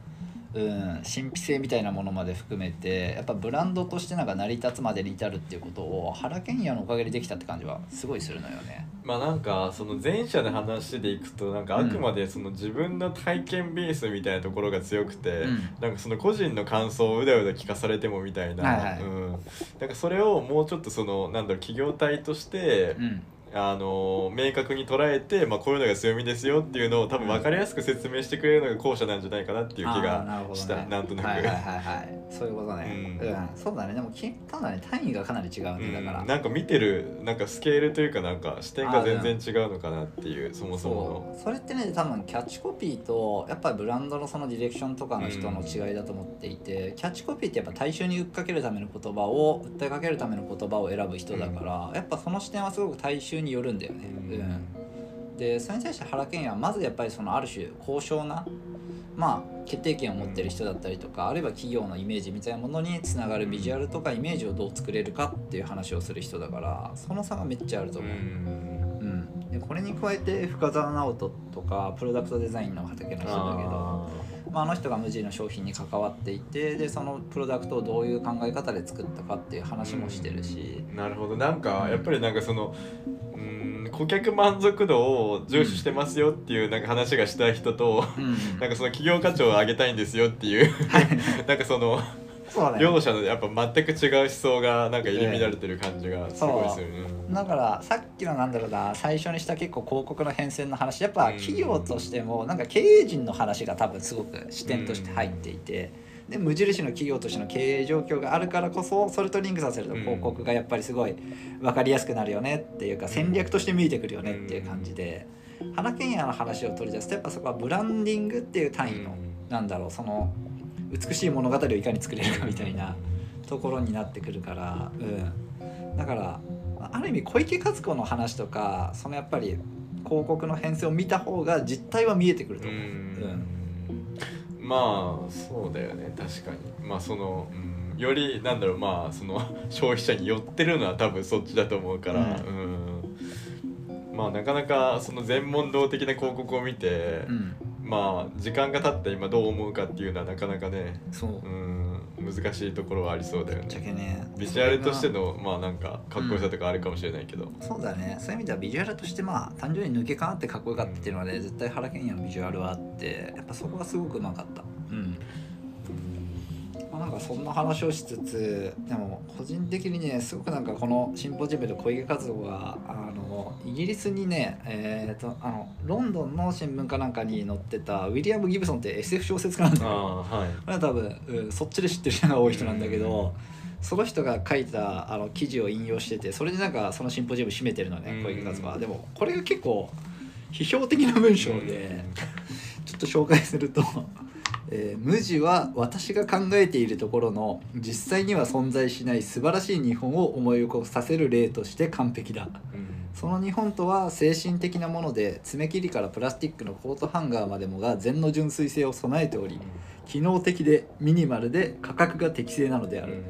うん、神秘性みたいなものまで含めてやっぱブランドとしてなんか成り立つまでに至るっていうことを原賢也のおかげでできたって感じはすごいするのよね。
まあなんかその前者の話でいくとなんかあくまでその自分の体験ベースみたいなところが強くて、
うん。
なんかその個人の感想をうだうだ聞かされてもみたいな、
はいはい。
うん、なんかそれをもうちょっとそのなんだろう企業体として、
うん
あの明確に捉えて、まあ、こういうのが強みですよっていうのを多分分かりやすく説明してくれるのが後者なんじゃないかなっていう気がした、
ね
なんとなく。
はいはいはいはい。そういうことね、
う
うん。んそうだね。でもきただね単位がかなり違うねだから、
うんなんか見てるなんかスケールというかなんか視点が全然違うのかなっていうそもそも
そう。それってね多分キャッチコピーとやっぱりブランドのそのディレクションとかの人の違いだと思っていて、キャッチコピーってやっぱ大衆に訴えかけるための言葉を訴えかけるための言葉を選ぶ人だから、やっぱその視点はすごく大衆によるんだよね。
うん。
うんでそれに対して原賢也はまずやっぱりそのある種高尚なまあ決定権を持ってる人だったりとかあるいは企業のイメージみたいなものにつながるビジュアルとかイメージをどう作れるかっていう話をする人だからその差がめっちゃあると
う
思う。
ん。
うん、でこれに加えて深澤直人とかプロダクトデザインの畑の人だけど
あ
まあ、あの人が無地の商品に関わっていてでそのプロダクトをどういう考え方で作ったかっていう話もしてるし、
ーなるほど。なんかやっぱりなんかそのうん顧客満足度を重視してますよっていうなんか話がしたい人と、
うん
なんかその企業価値を上げたいんですよっていう なんかその
そね
両者のやっぱ全く違う思想がなんか入り乱れてる感じがすごいするね。
だからさっきのなんだろうな最初にした結構広告の変遷の話やっぱ
うん
企業としてもなんか経営陣の話が多分すごく視点として入っていて。で無印の企業としての経営状況があるからこそそれとリンクさせると
うん。
広告がやっぱりすごい分かりやすくなるよねっていうか戦略として見えてくるよねっていう感じで原賢也の話を取り出すとやっぱそこはブランディングっていう単位のなんだろうその美しい物語をいかに作れるかみたいなところになってくるから、うん、だからある意味小池和子の話とかそのやっぱり広告の編成を見た方が実態は見えてくると
う。
思う。
んまあそうだよね。確かに。まあその、うん、よりなんだろうまあその 消費者に寄ってるのは多分そっちだと思うから、
う
うん。まあなかなかその全問答的な広告を見て、
うん、
まあ時間が経った今どう思うかっていうのはなかなかね、
そう。
うん、難しいところはありそうだよ
ぶっちゃ
ね
けね。
ビジュアルとしてのまあなんかかっこよさとかあるかもしれないけど、
そうだね。そういう意味ではビジュアルとしてまあ単純に抜け感あってかっこよかったっていうのはね絶対原賢也のビジュアルはあってやっぱそこはすごくうまかった。うん。まあなんかそんな話をしつつでも個人的にねすごくなんかこのシンポジウムで小池活動があのイギリスにねえー、とあのロンドンの新聞かなんかに載ってたウィリアム・ギブソンって SF 小説家なんだけど
はい。
これは多分、うんそっちで知ってる人が多い人なんだけど、その人が書いたあの記事を引用しててそれでなんかそのシンポジウム締めてるのね小池和子は。でもこれが結構批評的な文章でちょっと紹介すると「えー無地は私が考えているところの実際には存在しない素晴らしい日本を思い起こさせる例として完璧だ」
うん
その日本とは精神的なもので爪切りからプラスチックのコートハンガーまでもが禅の純粋性を備えており機能的でミニマルで価格が適正なのである、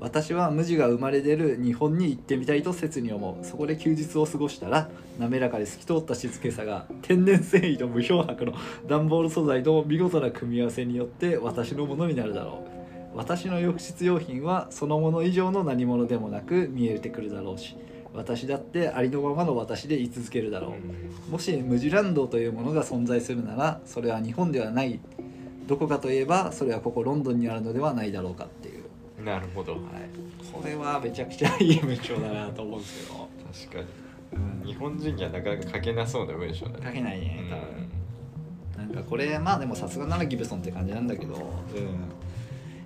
私は無地が生まれ出る日本に行ってみたいと切に思う。そこで休日を過ごしたら滑らかで透き通った静けさが天然繊維と無漂白の段ボール素材の見事な組み合わせによって私のものになるだろう。私の浴室用品はそのもの以上の何物でもなく見えてくるだろうし私だってありのままの私で居続けるだろう、
うん。
もしムジュランドというものが存在するならそれは日本ではない。どこかといえばそれはここロンドンにあるのではないだろうかっていう、
なるほど。
はい、これはめちゃくちゃいい文章だなと思うんですけど、
確かに。日本人にはなかなか書けなそうな文章だね。
書けないね
うん。
多分、なんかこれまあでもさすがならギブソンって感じなんだけど、うん、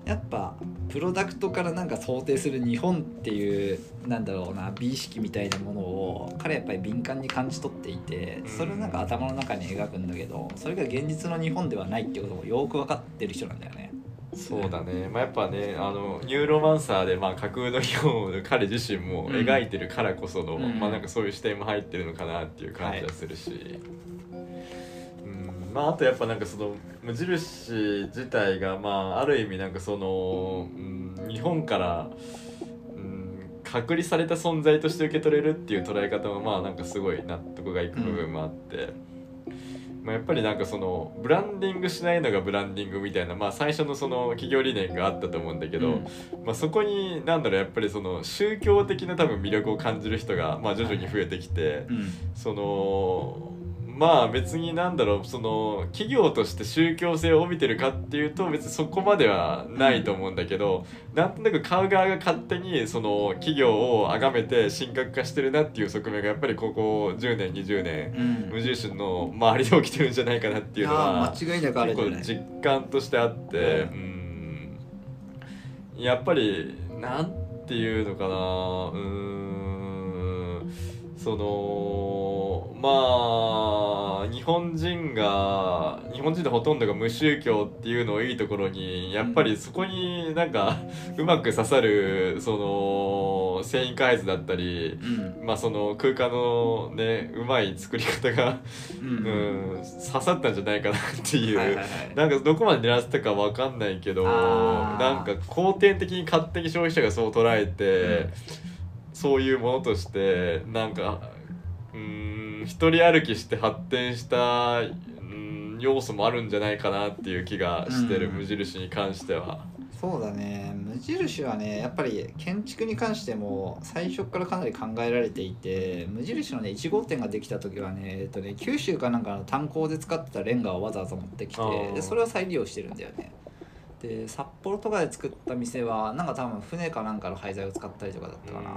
やっぱプロダクトからなんか想定する日本っていうなんだろうな美意識みたいなものを彼やっぱり敏感に感じ取っていてそれをなんか頭の中に描くんだけどそれが現実の日本ではないっていうこともよく分かってる人なんだよね。
そうだね、まあ、やっぱねあのニューロマンサーで、まあ、架空の日本を彼自身も描いてるからこその、
うん。
まあ、なんかそういう視点も入ってるのかなっていう感じはするし、うんまあ、あとやっぱなんかその無印自体が、まあ、ある意味なんかその、うん、日本から、うん、隔離された存在として受け取れるっていう捉え方もまあなんかすごい納得がいく部分もあって。まあ、やっぱりなんかそのブランディングしないのがブランディングみたいな、まあ、最初のその企業理念があったと思うんだけど、
うん
まあ、そこに何だろうやっぱりその宗教的な多分魅力を感じる人が、まあ、徐々に増えてきて、
うん
そのまあ別になんだろうその企業として宗教性を帯びてるかっていうと別にそこまではないと思うんだけど、なんとなく買う側が勝手にその企業を崇めて神格化してるなっていう側面がやっぱりここ10年20年
うん。
無印の周りで起きてるんじゃないかなっていうのは
間違いなくある
結構実感としてあって、
う
うん。やっぱりなんていうのかなうーんそのまあ日本人が日本人のほとんどが無宗教っていうのをいいところにやっぱりそこになんかうまく刺さるその繊維開発だったり
うん。
まあその空間のねうまい作り方が
うん。
うん、刺さったんじゃないかなっていう、
はいはいはい。
なんかどこまで狙ってたかわかんないけどなんか後天的に勝手に消費者がそう捉えて、そういうものとしてなんかうん一人歩きして発展したうん要素もあるんじゃないかなっていう気がしてる、
うん。
無印に関しては。
そうだね。無印はねやっぱり建築に関しても最初からかなり考えられていて無印のね1号店ができた時はね,、えっとね九州かなんかの炭鉱で使ってたレンガをわざわざ持ってきてでそれを再利用してるんだよねで札幌とかで作った店はなんか多分船かなんかの廃材を使ったりとかだったかな、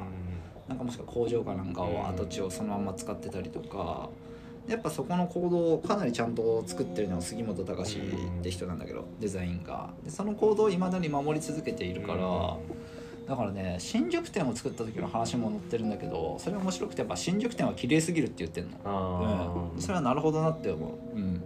なんかもしくは工場かなんかを跡地をそのまま使ってたりとか。やっぱそこの行動をかなりちゃんと作ってるのは杉本隆って人なんだけどデザインが。でその行動をいまだに守り続けているからだからね新宿店を作った時の話も載ってるんだけどそれ面白くてやっぱ新宿店は綺麗すぎるって言ってんの。うん、それはなるほどなって思う、うん、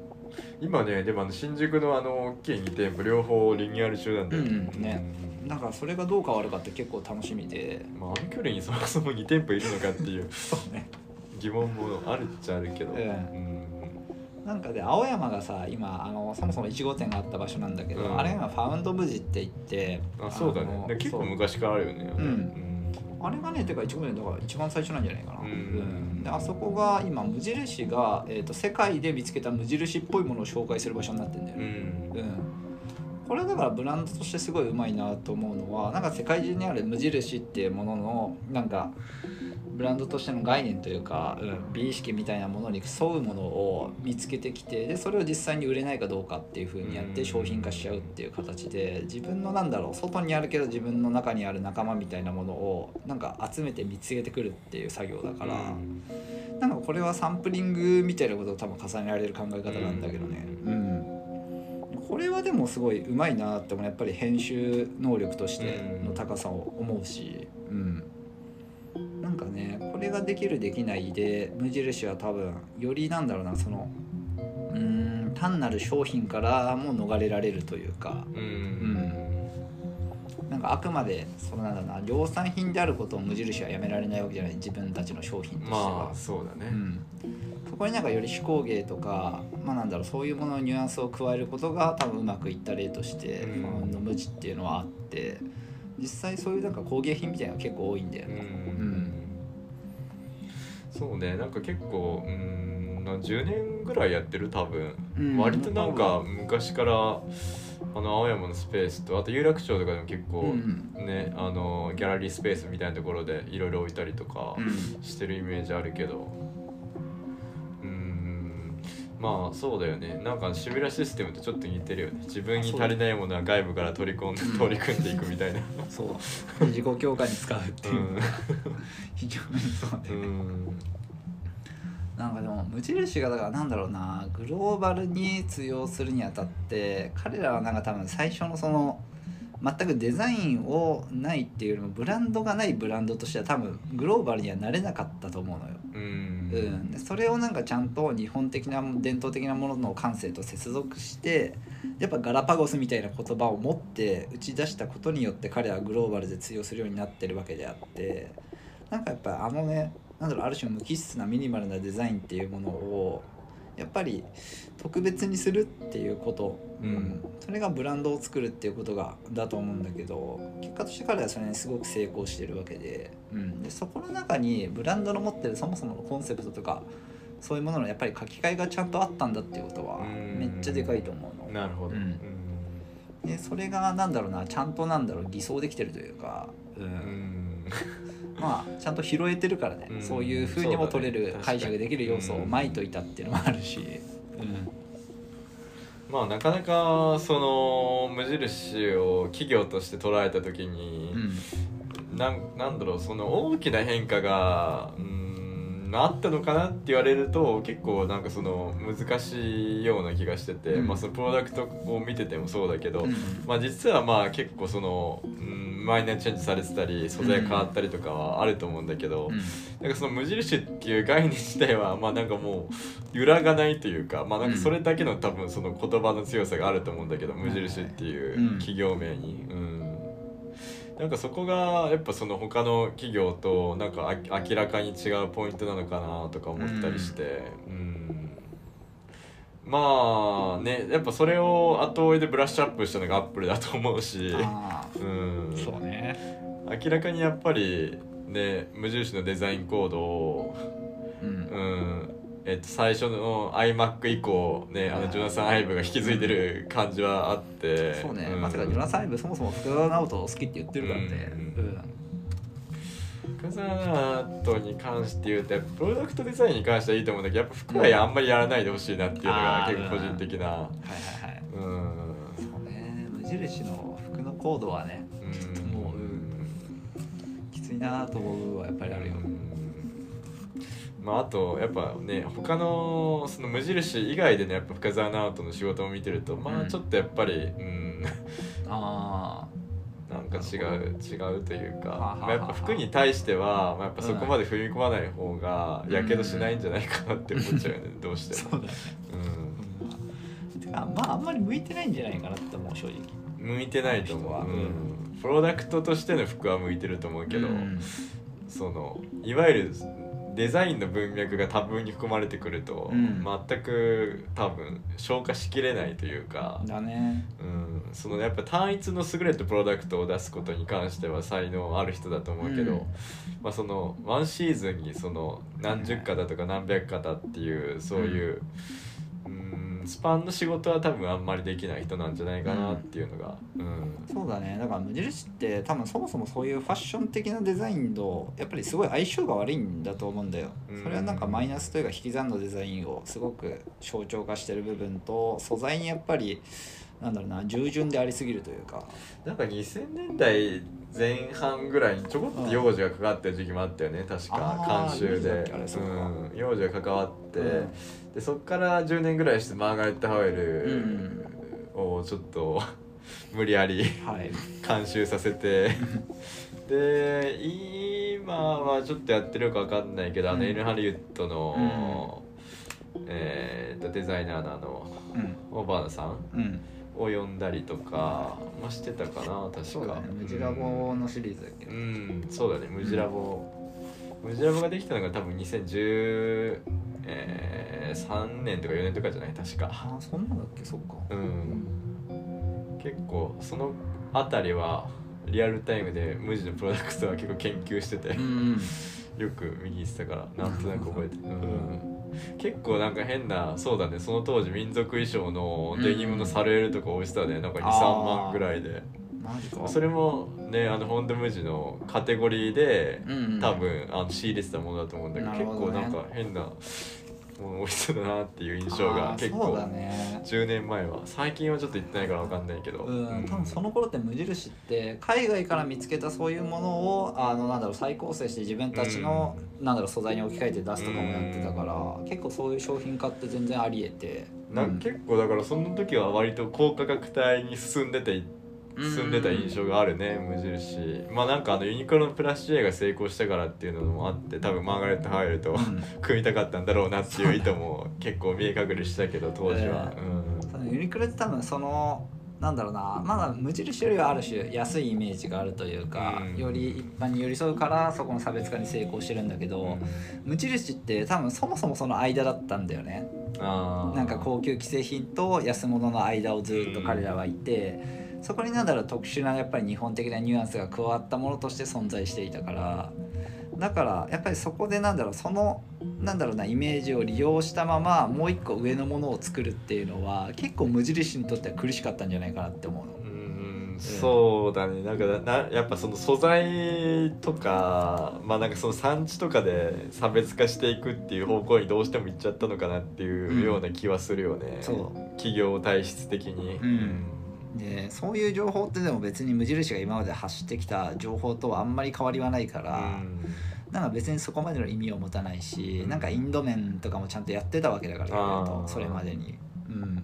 今ねでもあの新宿のあの大きい2店舗両方リニューアル中なんだよ
うんうんね。だからそれがどう変わるかって結構楽しみで。
まあ、あの距離にそもそも2店舗いるのかっていう
そうね。
疑問もあるっちゃあるけど、
え
うん。
なんかで青山がさ今あのそもそも1号店があった場所なんだけど、
うん。
あれが今ファウンドブジって言って
あそうだね。結構昔からあるよね。
うんあれがねてか1号店だから一番最初なんじゃないかな、
うん。
であそこが今無印が、えー、と世界で見つけた無印っぽいものを紹介する場所になってんだよ
うん、う
ね、
ん。
うん。これだからブランドとしてすごいうまいなと思うのはなんか世界中にある無印っていうもののなんかブランドとしての概念というか、うん、美意識みたいなものに沿うものを見つけてきてでそれを実際に売れないかどうかっていう風にやって商品化しちゃうっていう形で自分のなんだろう外にあるけど自分の中にある仲間みたいなものをなんか集めて見つけてくるっていう作業だから、なんかこれはサンプリングみたいなことを多分重ねられる考え方なんだけどね。
う
うん。これはでもすごいうまいなって思う。やっぱり編集能力としての高さを思うし、うん、なんかねこれができるできないで無印は多分よりなんだろうなそのうーん単なる商品からも逃れられるというか。
うん。
ん。なんかあくまでそのなんだろうな量産品であることを無印はやめられないわけじゃない自分たちの商品としては。
まあそうだね、
うん、そこになんかより手工芸とか、まあ、なんだろうそういうもののニュアンスを加えることが多分うまくいった例として、
うん。
ファウンド無地っていうのはあって実際そういうなんか工芸品みたいなのが結構多いんだよ
うん。
ね。うん
そうねなんか結構うんな10年ぐらいやってる多分、
うん。
割となんか昔からあの青山のスペースとあと有楽町とかでも結構
うん。
ね、あのギャラリースペースみたいなところでいろいろ置いたりとか
うん。
してるイメージあるけどまあそうだよね。なんかシミュラシステムとちょっと似てるよね。自分に足りないものは外部から取り込んで
うん
取り組んでいくみたいな。
そう。自己強化に使うっていう、
うん。
非常にそうね、
うん。
なんかでも無印がだからなんだろうな。グローバルに通用するにあたって彼らはなんか多分最初のその全くデザインをないっていうよりもブランドがないブランドとしては多分グローバルにはなれなかったと思うのよ。
うん
うん、でそれをなんかちゃんと日本的な伝統的なものの感性と接続してやっぱガラパゴスみたいな言葉を持って打ち出したことによって彼はグローバルで通用するようになってるわけであってなんかやっぱあのねなんだろうある種無機質なミニマルなデザインっていうものをやっぱり特別にするっていうこと、
うん。
それがブランドを作るっていうことがだと思うんだけど結果として彼はそれにすごく成功してるわけで,、うん、でそこの中にブランドの持ってるそもそものコンセプトとかそういうもののやっぱり書き換えがちゃんとあったんだっていうことは
うん。
めっちゃでかいと思うの。
なるほど、
うん。でそれがなんだろうなちゃんとなんだろう偽装できてるというか、うん
うん
まあちゃんと拾えてるからね、
うん。
そういう風にも取れる
ね。
解釈できる要素をまいといたっていうのもあるし、
まあなかなかその無印を企業として捉えた時に、
うん。
なんなんだろうその大きな変化がうーんあったのかなって言われると結構なんかその難しいような気がしてて、
うん。
まあそのプロダクトを見ててもそうだけど、
うん。
まあ実はまあ結構その、うん、マイナーチェンジされてたり素材変わったりとかはあると思うんだけど、
うん。
なんかその無印っていう概念自体はまあなんかもう揺らがないというかまあなんかそれだけの多分その言葉の強さがあると思うんだけど、無印っていう
うん。
企業名に、うん、なんかそこがやっぱその他の企業となんかあ明らかに違うポイントなのかなとか思ったりして、うん。まあねやっぱそれを後追いでブラッシュアップしたのがアップルだと思うし。
あ
うん。
あそうね。
明らかにやっぱりね無印のデザインコードを
うん。
うんえっと、最初の iMac 以降ねあのジョナサン・アイブが引き継いでる感じはあって
そうね、
ん。
まさかジョナサン・アイブそもそも福田直人好きって言ってるからね。
うん。深澤アートに関して言うとプロダクトデザインに関してはいいと思うんだけどやっぱ服はあんまりやらないでほしいなっていうのが結構個人的な
はいはいはい。
うん。
そうね。無印の服のコードはね
うん。
ちょっともう、うん。きついなと思うはやっぱりあるよ、
まああとやっぱね他のその無印以外でねやっぱ深澤直人の仕事を見てるとま
うん。
あちょっとやっぱりうん。
あ
なんか違う違うというか、まあ、やっぱ服に対しては、まあ、やっぱそこまで踏み込まない方が
うん
やけどしないんじゃないかなって思っちゃうよね、どうしても、
そうだね。
う
てかまああんまり向いてないんじゃないかなって思う正直。
ん、向いてないと思う、うん、プロダクトとしての服は向いてると思うけど、
うん。
そのいわゆるデザインの文脈が多分に含まれてくると、
うん。
全く多分消化しきれないというか、
だね。
うん、そのやっぱ単一の優れたプロダクトを出すことに関しては才能ある人だと思うけど、
うん。
まあ、そのワンシーズンにその何十型とか何百型っていうそういう、うん、スパンの仕事は多分あんまりできない人なんじゃないかなっていうのが、うん。
そうだね。だから無印って多分そもそもそういうファッション的なデザインとやっぱりすごい相性が悪いんだと思うんだよ。
うん。
それはなんかマイナスというか引き算のデザインをすごく象徴化してる部分と素材にやっぱりなんだろうな従順でありすぎるというか。
なんか2000年代前半ぐらいにちょこっと幼児が関わってる時期もあったよね確か
あー
監修で。
うか。
うん、幼児が関わって、
うん。
でそっから10年ぐらいしてマーガレット・ハウエル
うん
をちょっと 無理やり
はい。
監修させて。で今はちょっとやってるかわかんないけどあの
うん。
エル・ハリウッドの、えーとデザイナーのあの
うん。
オバーナさん
うん
を呼んだりとか、まあ、してたかな確か。
そうだねムジラボのシリーズだっけ、
うんそうだねムジラボ、ムジラボができたのが多分2013、えー3年とか4年とかじゃない？確か。
ああそんなんだっけ？そっか。
うん。結構そのあたりはリアルタイムで無地のプロダクトは結構研究してて、
うん。
よく見に行ってたからなんとなく覚えてる、うん結構なんか変なそうだねその当時民族衣装のデニムのサルエルとか置いてたねなんか23万ぐらいで。それもねあのホンダムジのカテゴリーで
うんうん。
多分あの仕入れてたものだと思うんだけど
ね。
構なんか変なもの置いてたなっていう印象が結構
だね。
10年前は。最近はちょっと行ってないから分かんないけど。
うん、多分その頃って無印って海外から見つけたそういうものをあのなんだろう再構成して自分たちの、なんだろう素材に置き換えて出すとかもやってたから、結構そういう商品化って全然ありえて。
なん結構だからその時は割と高価格帯に進んでて進んでた印象があるね無印。まあなんかあのユニクロのプラス J が成功したからっていうのもあって多分マーガレット・ハイルと
うん。
組みたかったんだろうなっていう意図も結構見え隠れしたけど当時は、
そのユニクロって多分そのなんだろうなまだ無印よりはある種安いイメージがあるというか、
うん。
より一般に寄り添うからそこの差別化に成功してるんだけど、
うん。
無印って多分そもそもその間だったんだよね。なんか高級既製品と安物の間をずっと彼らはいて、そこになんだろう特殊なやっぱり日本的なニュアンスが加わったものとして存在していたからだからやっぱりそこでなんだろうそのなんだろうなイメージを利用したままもう一個上のものを作るっていうのは結構無印にとっては苦しかったんじゃないかなって思うの。
うんそうだね。なんかなやっぱその素材とかまあなんかその産地とかで差別化していくっていう方向にどうしても行っちゃったのかなっていうような気はするよね、
そう。
企業体質的に、
うんでそういう情報ってでも別に無印が今まで発してきた情報とはあんまり変わりはないから、なんか別にそこまでの意味を持たないし、
うん。
なんかインド麺とかもちゃんとやってたわけだからとそれまでに。うん。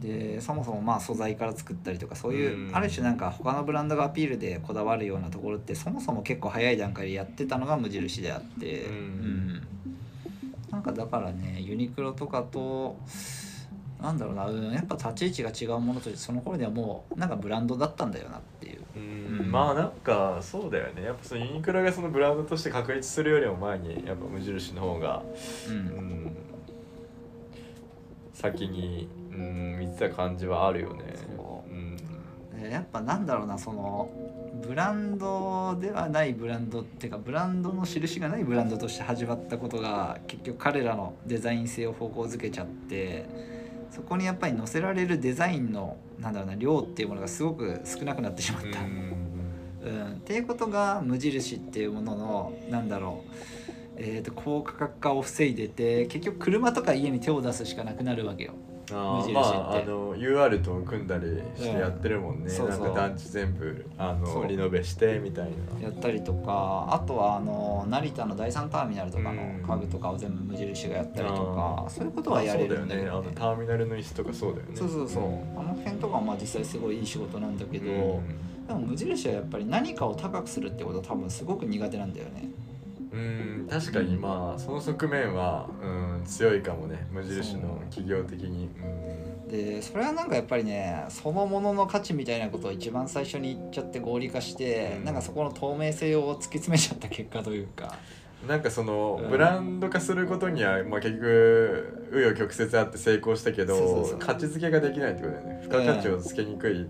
でそもそもまあ素材から作ったりとかそういう、
うん。
ある種なんか他のブランドがアピールでこだわるようなところってそもそも結構早い段階でやってたのが無印であって、
うん。
なんかだからねユニクロとかとなんだろうな、うん、やっぱ立ち位置が違うものとしてその頃にはもうなんかブランドだったんだよなっていう。
うん。
うん。
まあなんかそうだよね。やっぱそのユニクロがそのブランドとして確立するよりも前にやっぱ無印の方が、
う
うんん、先に、うん、見てた感じはあるよね。
そう。
うん。
えーやっぱなんだろうなそのブランドではないブランドっていうかブランドの印がないブランドとして始まったことが結局彼らのデザイン性を方向づけちゃってそこにやっぱり載せられるデザインのなんだろうな量っていうものがすごく少なくなってしまった。うん、っていうことが無印っていうもののなんだろう、えー、と高価格化を防いでて結局車とか家に手を出すしかなくなるわけよ。無印
あーまあ
って
あの UR と組んだりしてやってるもんね、
うんそうそう。
なんか団地全部あのリノベしてみたいな。
やったりとかあとはあの成田の第三ターミナルとかの
うん。
家具とかを全部無印がやったりとか
あ
そういうことはやれるんだ
よね。あのターミナルの椅子とかそうだよね。
そうそうそう、あの辺とかはまあ実際すごいいい仕事なんだけど、でも無印はやっぱり何かを高くするってことは多分すごく苦手なんだよね。
うん、うん確かにまあその側面は、うん、強いかもね無印の企業的に。
でそれはなんかやっぱりねそのものの価値みたいなことを一番最初に言っちゃって合理化して、
うん。
なんかそこの透明性を突き詰めちゃった結果というか。
うん、なんかその、
うん。
ブランド化することには、まあ、結局紆余曲折あって成功したけど
そうそうそう。
価値付けができないってことだよね。付加価値をつけにくい、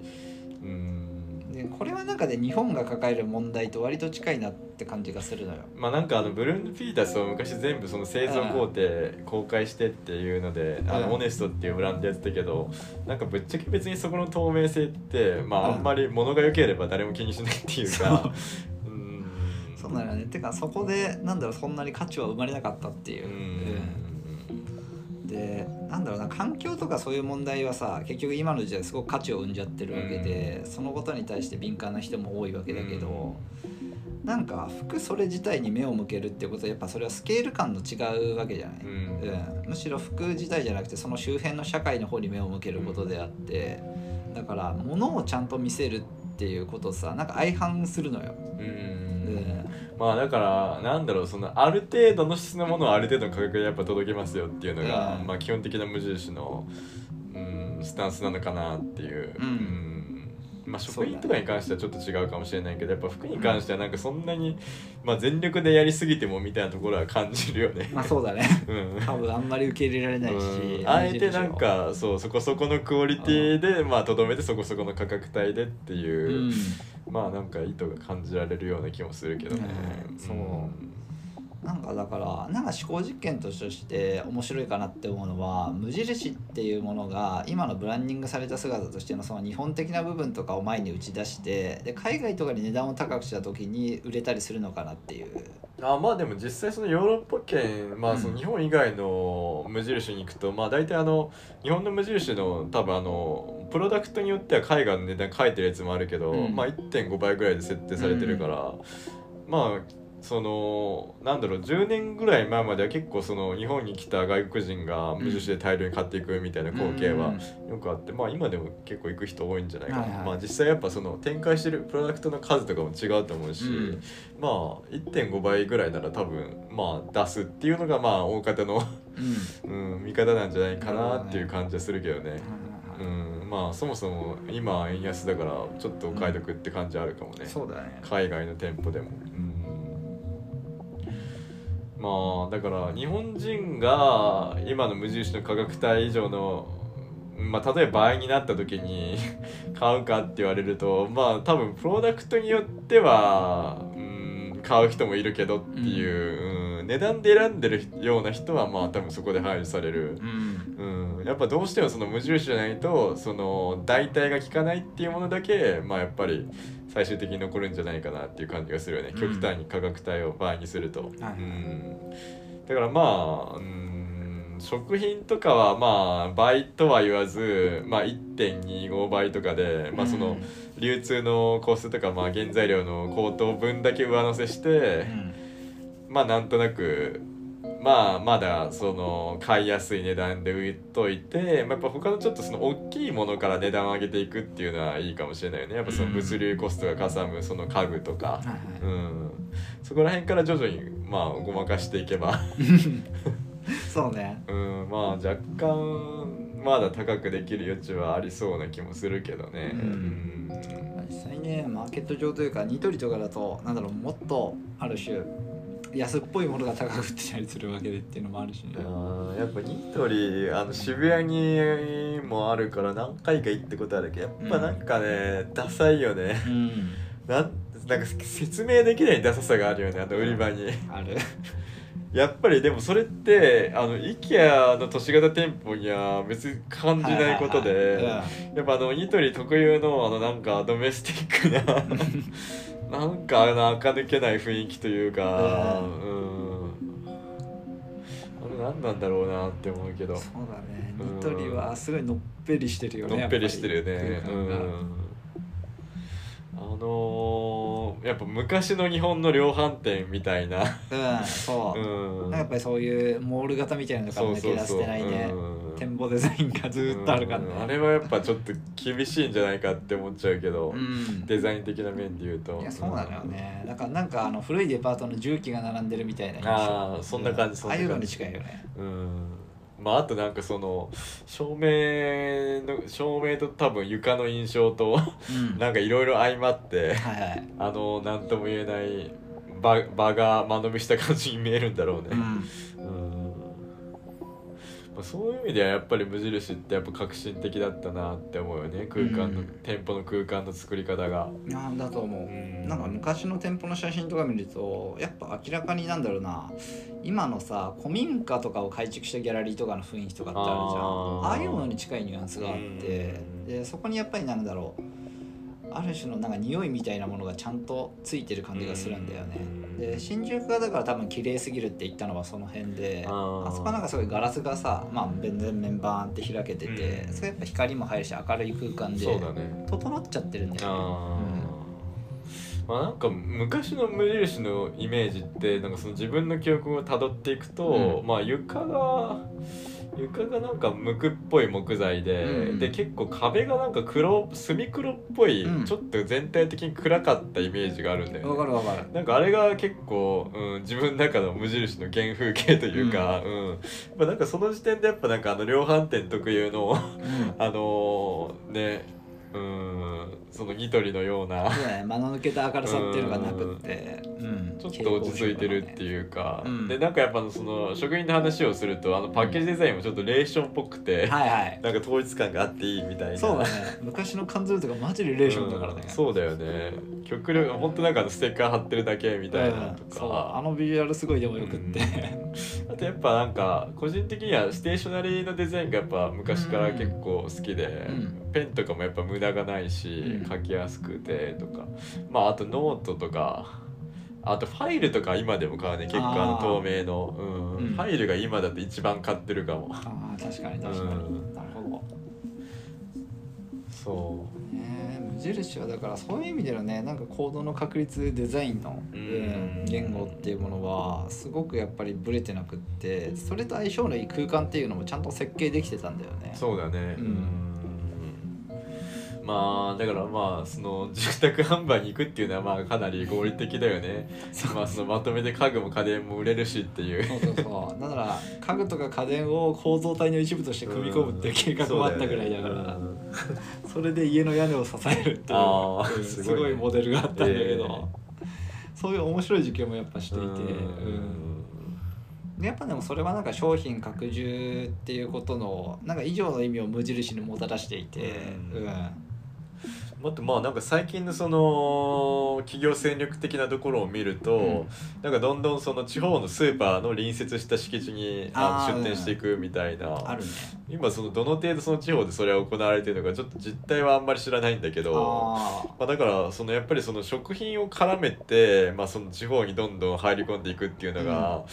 これはなんかで日本が抱える問題と割と近いなって感じがするのよ。
まあなんかあのブルーン・ピータースを昔全部その製造工程公開してっていうので、あ
うん。
のオネストっていうブランドやってたけどなんかぶっちゃけ別にそこの透明性ってまあ
うん。
あんまり物が良ければ誰も気にしないっていうか。うん。
そうなのよね。てかそこでなんだろうそんなに価値は生まれなかったっていう。う。
ん。
うんでなんだろうな環境とかそういう問題はさ結局今の時代すごく価値を生んじゃってるわけで、そのことに対して敏感な人も多いわけだけど、なんか服それ自体に目を向けるってことはやっぱそれはスケール感の違うわけじゃない、
うん。
うん。むしろ服自体じゃなくてその周辺の社会の方に目を向けることであって、だから物をちゃんと見せるっていうことさなんか相反するのよ。
うん。
うん。
まあだからなんだろうそのある程度の質のものをある程度の価格でやっぱ届けますよっていうのが、
うん。
まあ基本的な無印の、うん、スタンスなのかなっていう、
うん
まあ食品とかに関してはちょっと違うかもしれないけどやっぱ服に関してはなんかそんなに、まあ、全力でやりすぎてもみたいなところは感じるよね。
まあそうだね
うん
多分あんまり受け入れられないし、
うんあえてなんかそうそこそこのクオリティでまあとどめてそこそこの価格帯でっていうう、
ん
まあなんか意図が感じられるような気もするけどね。
うんそうなんかだからなんか思考実験として面白いかなって思うのは無印っていうものが今のブランディングされた姿としてのその日本的な部分とかを前に打ち出してで海外とかに値段を高くした時に売れたりするのかなっていう。
あまあでも実際そのヨーロッパ圏まあその日本以外の無印に行くと、まあ大体あの日本の無印の多分あのプロダクトによっては海外の値段書いてるやつもあるけど、
うん。
まあ1.5倍ぐらいで設定されてるから、まあそのなんだろう10年ぐらい前までは結構その日本に来た外国人が無印で大量に買っていくみたいな光景はよくあって、まあ今でも結構行く人多いんじゃないかな、
はいはい。
まあ実際やっぱその展開してるプロダクトの数とかも違うと思うし、
うん。
まあ1.5倍ぐらいなら多分まあ出すっていうのがまあ大方の、
うん。
うん、見方なんじゃないかなっていう感じはするけどね。う
うん
ん、まあそもそも今円安だからちょっとお買い得って感じあるかもね、
そうだね。
海外の店舗でも。うん、まあだから日本人が今の無印の価格帯以上のまあ、例えば倍になった時に 買うかって言われるとまあ多分プロダクトによってはうん買う人もいるけどっていう、うん、値段で選んでるような人はまあ多分そこで配慮される、
うん。
うん、やっぱどうしてもその無印じゃないとその代替が効かないっていうものだけまあやっぱり最終的に残るんじゃないかなっていう感じがするよね、
うん。
極端に価格帯を倍にすると、
はい。
うん、だからまあ、うん、食品とかはまあ倍とは言わず、まあ、1.25倍とかで、まあ、その流通のコストとかまあ原材料の高騰分だけ上乗せして、まあなんとなくまあまだその買いやすい値段で売っといて、まあ、やっぱ他のちょっとその大きいものから値段を上げていくっていうのはいいかもしれないよね。やっぱその物流コストがかさむその家具とか、
はいはい。
うん、そこら辺から徐々にまあごまかしていけば、
そうね。
うん、まあ若干まだ高くできる余地はありそうな気もするけどね。
うん。
うん。
実際ねマーケット上というかニトリとかだとなんだろうもっとある種安っぽいものが高く売ってたりするわけでっていうのもあるしね。
あーやっぱニトリあの渋谷にもあるから何回か行ってことあるけどやっぱなんかね、ダサいよね。
うん。
なんなんか説明できないダサさがあるよねあの売り場に。
ある
やっぱりでもそれってあの IKEA の都市型店舗には別に感じないことで、やっぱあのニトリ特有のあのなんかドメスティックな なんかあの垢抜けない雰囲気というか、うん、あれ何なんだろうなって思うけど。
そうだね。
うん。
ニトリはすごいのっぺりしてるよね
のっぺりしてるよね。うんあのーやっぱ昔の日本の量販店みたいな、
うんそう、
うん、
やっぱりそういうモール型みたいなのから抜け出してないね。
うん。
展望デザインがずーっとあるからね。
うん。あれはやっぱちょっと厳しいんじゃないかって思っちゃうけど、
うん。
デザイン的な面で言うと。
いやそうなのよね。だからなんかあの古いデパートの重機が並んでるみたいな
あーそんな感じそんな感じ。
ああいうのに近いよね。
うんまああとなんかその照明の照明と多分床の印象と
うん。
なんかいろいろ相まって
はいはい。
あの何とも言えない場場が間延びした感じに見えるんだろうね。
うん
うんまあ、そういう意味ではやっぱり無印ってやっぱ革新的だったなって思うよね。空間の、
うん。
店舗の空間の作り方が。
なんだと思う、
うん。
なんか昔の店舗の写真とか見るとやっぱ明らかになんだろうな。今のさ古民家とかを改築したギャラリーとかの雰囲気とかってあるじゃん。
あー。
ああいうのに近いニュアンスがあって。
うん。
でそこにやっぱりなんだろうある種のなんか匂いみたいなものがちゃんとついてる感じがするんだよね。
うん。
で新宿がだから多分綺麗すぎるって言ったのはその辺で
あ
そこはなんかすごいガラスがさまあ全然面バーンって開けてて
うん。
それやっぱ光も入るし明るい空間で整っちゃってるんだよね。
まあなんか昔の無印のイメー。ジってなんかその自分の記憶をたどっていくと、
うん。
まあ床が床がなんか無垢っぽい木材で、
うん
で結構壁がなんか黒墨黒っぽい、
うん。
ちょっと全体的に暗かったイメージがあるんだよ
わ
ね
かるわかる。
なんかあれが結構、うん、自分の中の無印の原風景というか、うん。まあ、なんかその時点でやっぱなんかあの量販店特有の
うん。
あのーねうんそのニトリのような。
そうだね間の抜けた明るさっていうのがなくって、うん。
ちょっと落ち着いてるっていうか、
うん。
でなんかやっぱその職人の話をするとあのパッケージデザインもちょっとレーションっぽくて、
はいはい。
なんか統一感があっていいみたいな。
そうだね。昔の缶詰とかマジでレーションだからね、
うんそうだよね。極力本当なんかステッカー貼ってるだけみたいなと
うん。そうあ
か、
のビジュアルすごいでもよくって、
あとやっぱなんか個人的にはステーショナリーのデザインがやっぱ昔から結構好きで、
うん。
ペンとかもやっぱ無駄がないし、
うん。
書きやすくてとか。まああとノートとかあとファイルとか今でも買うね結構あの透明の、うん。
うん。
ファイルが今だと一番買ってるかも。
ああ確かに確かに、
うん。
なるほど。
そ
ね無印はだからそういう意味でのねなんかコードの確立デザインの、言語っていうものはすごくやっぱりブレてなくってそれと相性のいい空間っていうのもちゃんと設計できてたんだよね。
うそうだね。
うん。
うんまあだからまあその住宅販売に行くっていうのはまあかなり合理的だよね。まあそのまとめて家具も家電も売れるしっていう。
そうそうそう。だから家具とか家電を構造体の一部として組み込むっていう計画もあったぐらいだから、
うん。
それで家の屋根を支えるっていう
すごいね。
モデルがあったんだけど、
え
そういう面白い実験もやっぱしていて、
うん。
やっぱでもそれはなんか商品拡充っていうことのなんか以上の意味を無印にもたらしていて、
う
うんん
あとまあなんか最近のその企業戦力的なところを見ると、
うん。
なんかどんどんその地方のスーパーの隣接した敷地に出店していくみたいな。
あるね。
今そのどの程度その地方でそれは行われてるのかちょっと実態はあんまり知らないんだけど
あ
まあ、だからそのやっぱりその食品を絡めて、まあ、その地方にどんどん入り込んでいくっていうのが、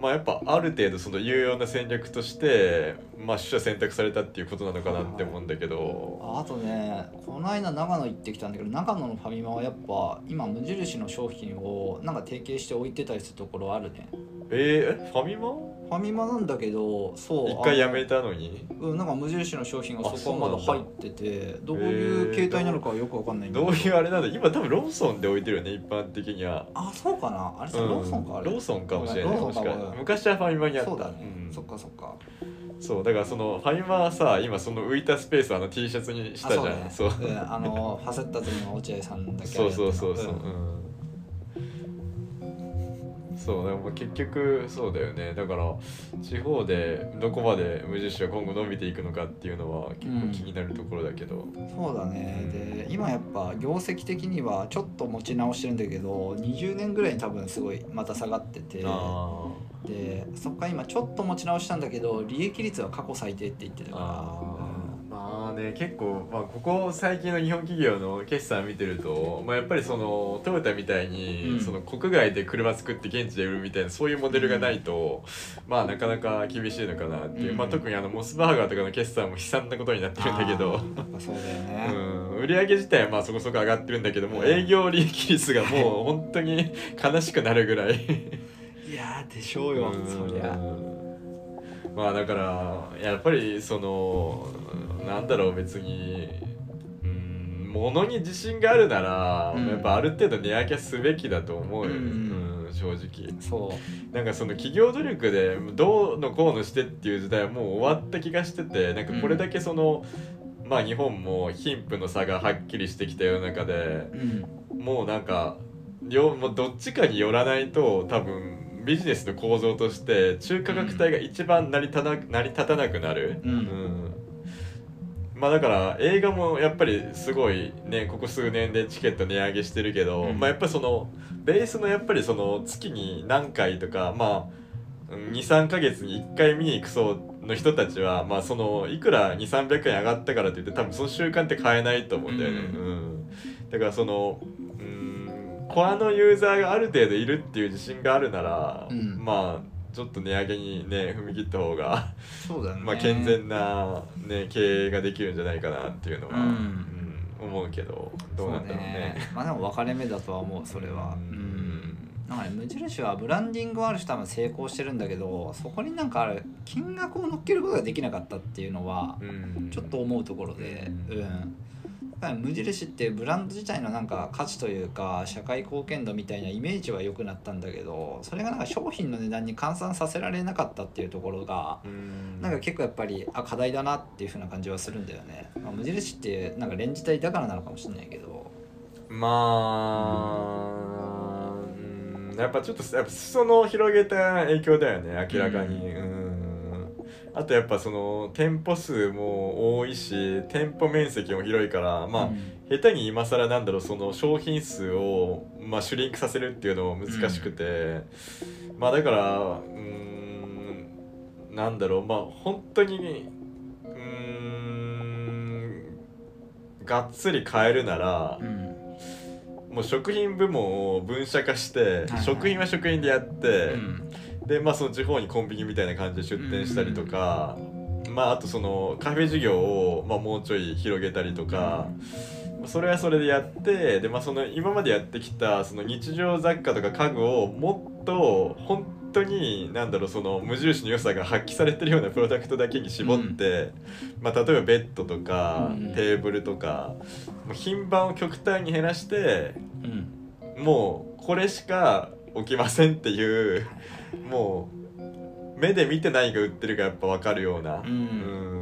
まあやっぱある程度その有用な戦略として、まあ、取捨選択されたっていうことなのかなって思うんだけど。
あとねこの間長野行ってきたんだけど長野のファミマはやっぱ今無印の商品をなんか提携して置いてたりするところあるね
えー、えファミマ？
ファミマなんだけどそう
一回やめ
た
たのに？
うんなんか無印の商品が
あ
そこはまだ入っててどういう形態なのかはよくわかんないんだけ
ど。ういうあれなんだ？今多分ローソンで置いてるよね一般的には、
あそうかな？あれさ、
うん。
ローソンかあれ？
ローソンかもしれない
ロー
もしか
ソンかも
昔はファミマにあった。
そうだね、
ん。
そっかそっか。
そうだからそのファミマはさ今その浮いたスペースをあの T シャツにしたじゃん。
あ
そう
そう,、ね、うん、あのファセッタズムの落合さんだけあ
そうそうそうそう、
ん
うんそうでも結局そうだよね。だから地方でどこまで無印が今後伸びていくのかっていうのは結構気になるところだけど、
そうだね。で今やっぱ業績的にはちょっと持ち直してるんだけど20年ぐらいに多分すごいまた下がってて。
あ
でそっから今ちょっと持ち直したんだけど利益率は過去最低って言ってた
ー
か
あー。まあね結構、まあ、ここ最近の日本企業の決算見てると、まあ、やっぱりそのトヨタみたいに、
うん。
その国外で車作って現地で売るみたいなそういうモデルがないと、まあなかなか厳しいのかなっていう、
うん。
まあ、特にあのモスバーガーとかの決算も悲惨なことになってるんだけど。
そうだよね、
うん、売上自体はまあそこそこ上がってるんだけども、
うん。
営業利益率がもう本当に悲しくなるぐらい。
いやーでしょうよ、
うん。
そりゃ。
まあだからやっぱりそのなんだろう別に。うん物に自信があるなら、
うん。
やっぱある程度値上げすべきだと思うよ、
うん
うん正直。
そう。
なんかその企業努力でどうのこうのしてっていう時代はもう終わった気がしててなんかこれだけその、まあ日本も貧富の差がはっきりしてきた世の中で
うん。
もうなんか両もうどっちかによらないと多分ビジネスの構造として中価格帯が一番成り立たな成り立たなくなる、
うん
まあだから映画もやっぱりすごいねここ数年でチケット値上げしてるけど、
うん。
まあやっぱりそのベースのやっぱりその月に何回とかまあ23ヶ月に1回見に行く層の人たちはまあそのいくら2300円上がったからといって多分その習慣って変えないと思うんだよね、
うん。
うん。だからそのうんコアのユーザーがある程度いるっていう自信があるなら、
うん。
まあちょっと値上げにね踏み切った方が
そうだよね。
まあ健全な、ね、経営ができるんじゃないかなっていうのは、
うん。
うん思うけどどうなんだろうね。
まあでも分かれ目だとは思うそれは。
う
うん。んなんかね無印はブランディングはあるし多分成功してるんだけどそこになんかある金額を乗っけることができなかったっていうのは
うん。
ちょっと思うところで。
う
うん無印ってブランド自体のなんか価値というか社会貢献度みたいなイメージは良くなったんだけどそれがなんか商品の値段に換算させられなかったっていうところが
うん。
なんか結構やっぱりあ課題だなっていう風な感じはするんだよね、まあ、無印ってなんかレンジ帯だからなのかもしれないけど。
まあ、うん、やっぱちょっとやっぱ裾野を広げた影響だよね明らかに、
う
うんあとやっぱその店舗数も多いし店舗面積も広いからまあ、
うん。
下手に今更なんだろうその商品数を、まあ、シュリンクさせるっていうのも難しくて、まあだからうーんなんだろうまあ本当にうーんがっつり変えるなら
う、ん。
もう食品部門を分社化して、
はい。
食品は食品でやって、
うん
でまあその地方にコンビニみたいな感じで出店したりとか、まああとそのカフェ事業を、まあ、もうちょい広げたりとか、まあそれはそれでやってで、まあ、その今までやってきたその日常雑貨とか家具をもっと本当になんだろうその無印の良さが発揮されてるようなプロダクトだけに絞って、まあ、例えばベッドとか、
うん。
テーブルとかもう品番を極端に減らして
うん。
もうこれしか置きませんっていうもう目で見て何が売ってるかやっぱ分かるような、
うん。
うん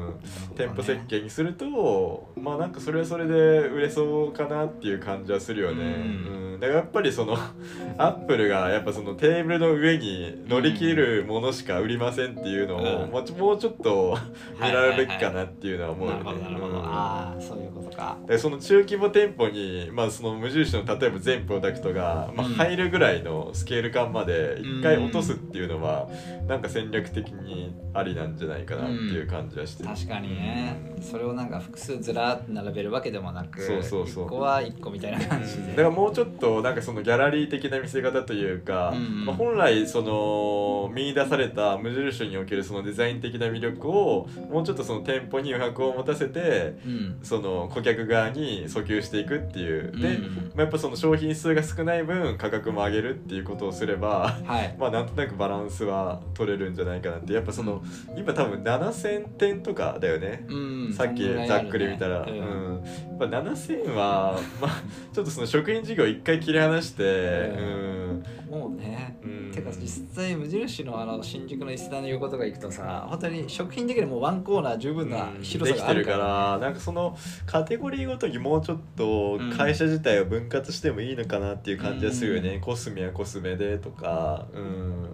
店舗設計にするとまあなんかそれはそれで売れそうかなっていう感じはするよね、
うん。
うん。だからやっぱりその アップルがやっぱそのテーブルの上に乗り切るものしか売りませんっていうのを、
うん。
もうちょっと見られるべきかなっていうのは思うよね。
なるほどなるほど、
うん。
ああそういうことか。
でその中規模店舗に、まあ、その無印の例えば全プロダクトが、まあ、
うん。
入るぐらいのスケール感まで
うん
一回落とすっていうのは、なんか戦略的にありなんじゃないかなっていう感じはしてる、
確かにね、それをなんか複数ずらーって並べるわけでもなく
そうそうそう。
1個は1個みたいな感じで、
だからもうちょっとなんかそのギャラリー的な見せ方というか、
うん
まあ、本来その見出された無印におけるそのデザイン的な魅力をもうちょっとその店舗に余白を持たせて
うん。
その顧客側に訴求していくっていう。で、
うん。
まあ、やっぱその商品数が少ない分価格も上げるっていうことをすれば
はい。
まあなんとなくバランスは取れるんじゃないかなって。やっぱその今多分7000点とかだよね、
うん。
さっきざっくり見たら、う
うん。
んやっぱ7000は まあちょっとその食品事業一回切り離して、うん。
もうね
うん。
てか実際無印のあの新宿の石田の横とか行くとさ本当に食品だけでもうワンコーナー十分な広さがあるから,、
できてるからなんかそのカテゴリーごとにもうちょっと
うん。
会社自体を分割してもいいのかなっていう感じはするよね、
うん。
コスメはコスメでとか。うん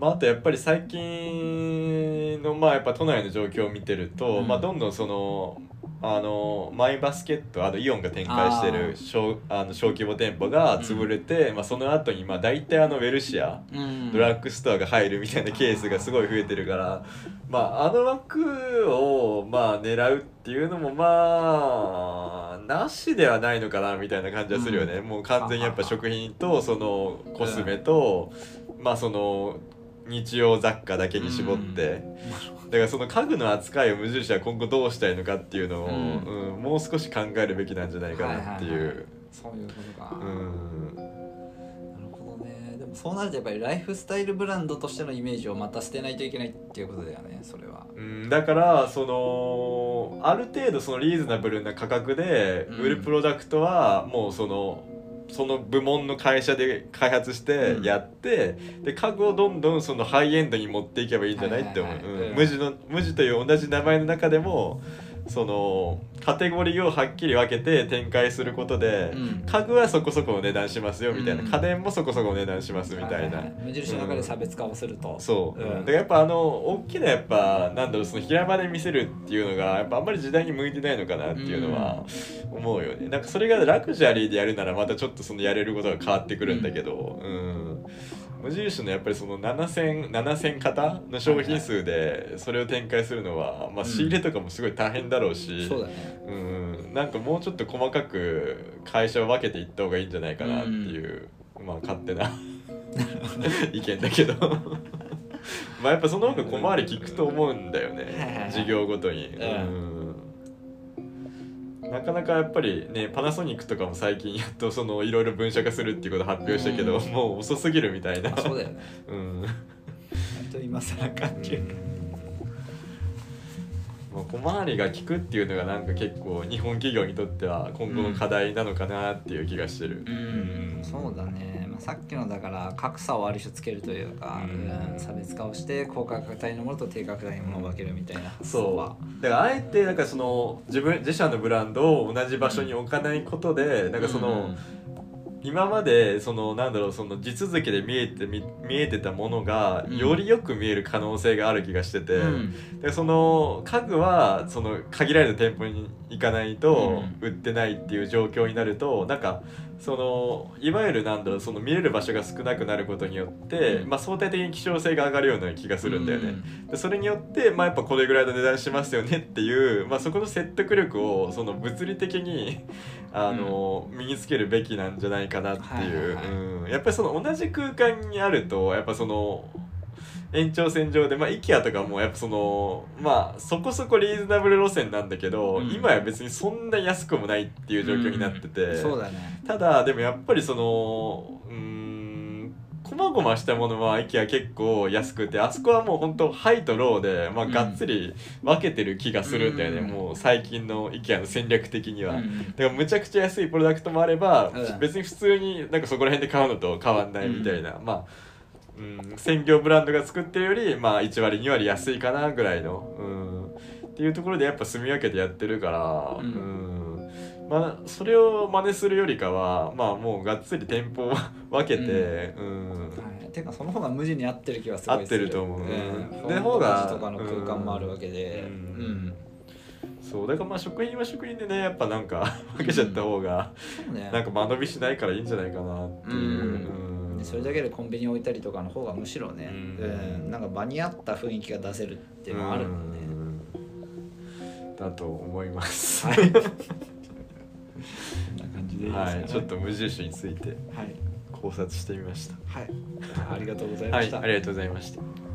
まああとやっぱり最近のまあやっぱ都内の状況を見てると、
うん。
まあどんどんそのあのマイバスケットあのイオンが展開してる小あの小規模店舗が潰れて、まあ、その後にまあ大体あのウェルシア
うん。
ドラッグストアが入るみたいなケースがすごい増えてるから、まあ、あの枠をまあ狙うっていうのもまあなしではないのかなみたいな感じはするよね、もう完全にやっぱ食品とそのコスメと、まあその日用雑貨だけに絞って、だからその家具の扱いを無印は今後どうしたいのかっていうのを、
うん。
うんもう少し考えるべきなんじゃないかなっていう。
はいはいはい。そういうことか、
うん。
なるほどね。でもそうなるとやっぱりライフスタイルブランドとしてのイメージをまた捨てないといけないっていうことだよねそれは。
うん、だからそのある程度そのリーズナブルな価格で売るプロダクトはもうそのその部門の会社で開発してやって、で家具をどんどんそのハイエンドに持っていけばいいんじゃないって思う。無地の無地という同じ名前の中でもそのカテゴリーをはっきり分けて展開することで、
うん。
家具はそこそこの値段しますよみたいな、
うん。
家電もそこそこの値段しますみたいな。
はは無印の中で差別化をすると、
そう、
うん。
でやっぱあの大きなやっぱなんだろうその平場で見せるっていうのがやっぱあんまり時代に向いてないのかなっていうのは思うよね、なんかそれがラグジュアリーでやるならまたちょっとそのやれることが変わってくるんだけど。うん、無印のやっぱりその7000 7000型の商品数でそれを展開するのは、まあ、仕入れとかもすごい大変だろうし、
そうだね。
うん、なんかもうちょっと細かく会社を分けていった方がいいんじゃないかなっていう、まあ勝手な意見だけど。まあやっぱその方が小回り効くと思うんだよね。
い
事業ごとに、
う
うんなかなかやっぱりねパナソニックとかも最近やっとそのいろいろ分社化するっていうこと発表したけど、
うん。
もう遅すぎるみたいな。
あそうだよね。
うん。
本今更感じる
まあ、小回りが利くっていうのがなんか結構日本企業にとっては今後の課題なのかなっていう気がしてる、
うん。そうだね、まあ、さっきのだから格差をある種つけるというか、
うん。
うん差別化をして高価格帯のものと低価格帯のものを分けるみたいな。
そう。だからあえてなんかその自分自社のブランドを同じ場所に置かないことでなんかその、今までそのなんだろうその地続きで見えて見見えてたものが
うん。
よりよく見える可能性がある気がしてて、
うん。
でその家具はその限られた店舗に行かないと
う
売ってないっていう状況になるとなんかそのいわゆるなんだろうその見れる場所が少なくなることによって、
うん。
まあ、相対的に希少性が上がるような気がするんだよね。
うん。
でそれによって、まあ、やっぱこれぐらいの値段しますよねっていう、まあ、そこの説得力をその物理的にあの、身につけるべきなんじゃないかなっていう、うん、やっぱりその同じ空間にあるとやっぱその延長線上で、まあ、IKEA とかもやっぱそのまあそこそこリーズナブル路線なんだけど、
うん。
今や別にそんな安くもないっていう状況になってて、
うん。そうだね。
ただでもやっぱりそのうーんこまごましたものは IKEA 結構安くてあそこはもう本当ハイとローで、まあ、
うん。
がっつり分けてる気がするんだよね、
うん。
もう最近の IKEA の戦略的には。
うん。
だからむちゃくちゃ安いプロダクトもあれば、
うん
別に普通になんかそこら辺で買うのと変わんないみたいな、まあ、うん、専業ブランドが作ってるより、まあ、1割2割安いかなぐらいの、うん、っていうところでやっぱ住み分けてやってるから、
う
うん。んまあ、それを真似するよりかは、まあ、もうがっつり店舗を分けて、うん。
はい、てかその方が無地に合ってる気はすごいす
合ってると思う。
うん、
で
で
方が
とかの空間もあるわけで、
う
うん。ん
そう。だからまあ食品は食品でねやっぱなんか分けちゃった方が、
そうね。
なんか間延びしないからいいんじゃないかなっていう。
うん
うん。
でそれだけでコンビニ置いたりとかの方がむしろね、
う
うん。んなんか場に合った雰囲気が出せるっていうのはあるもんね、
うん。だと思います。
はい。いいね。
はい、ちょっと無印について
はい、
考察してみました。
はい、ありがとうござい
はい、
ました、
ありがとうございました。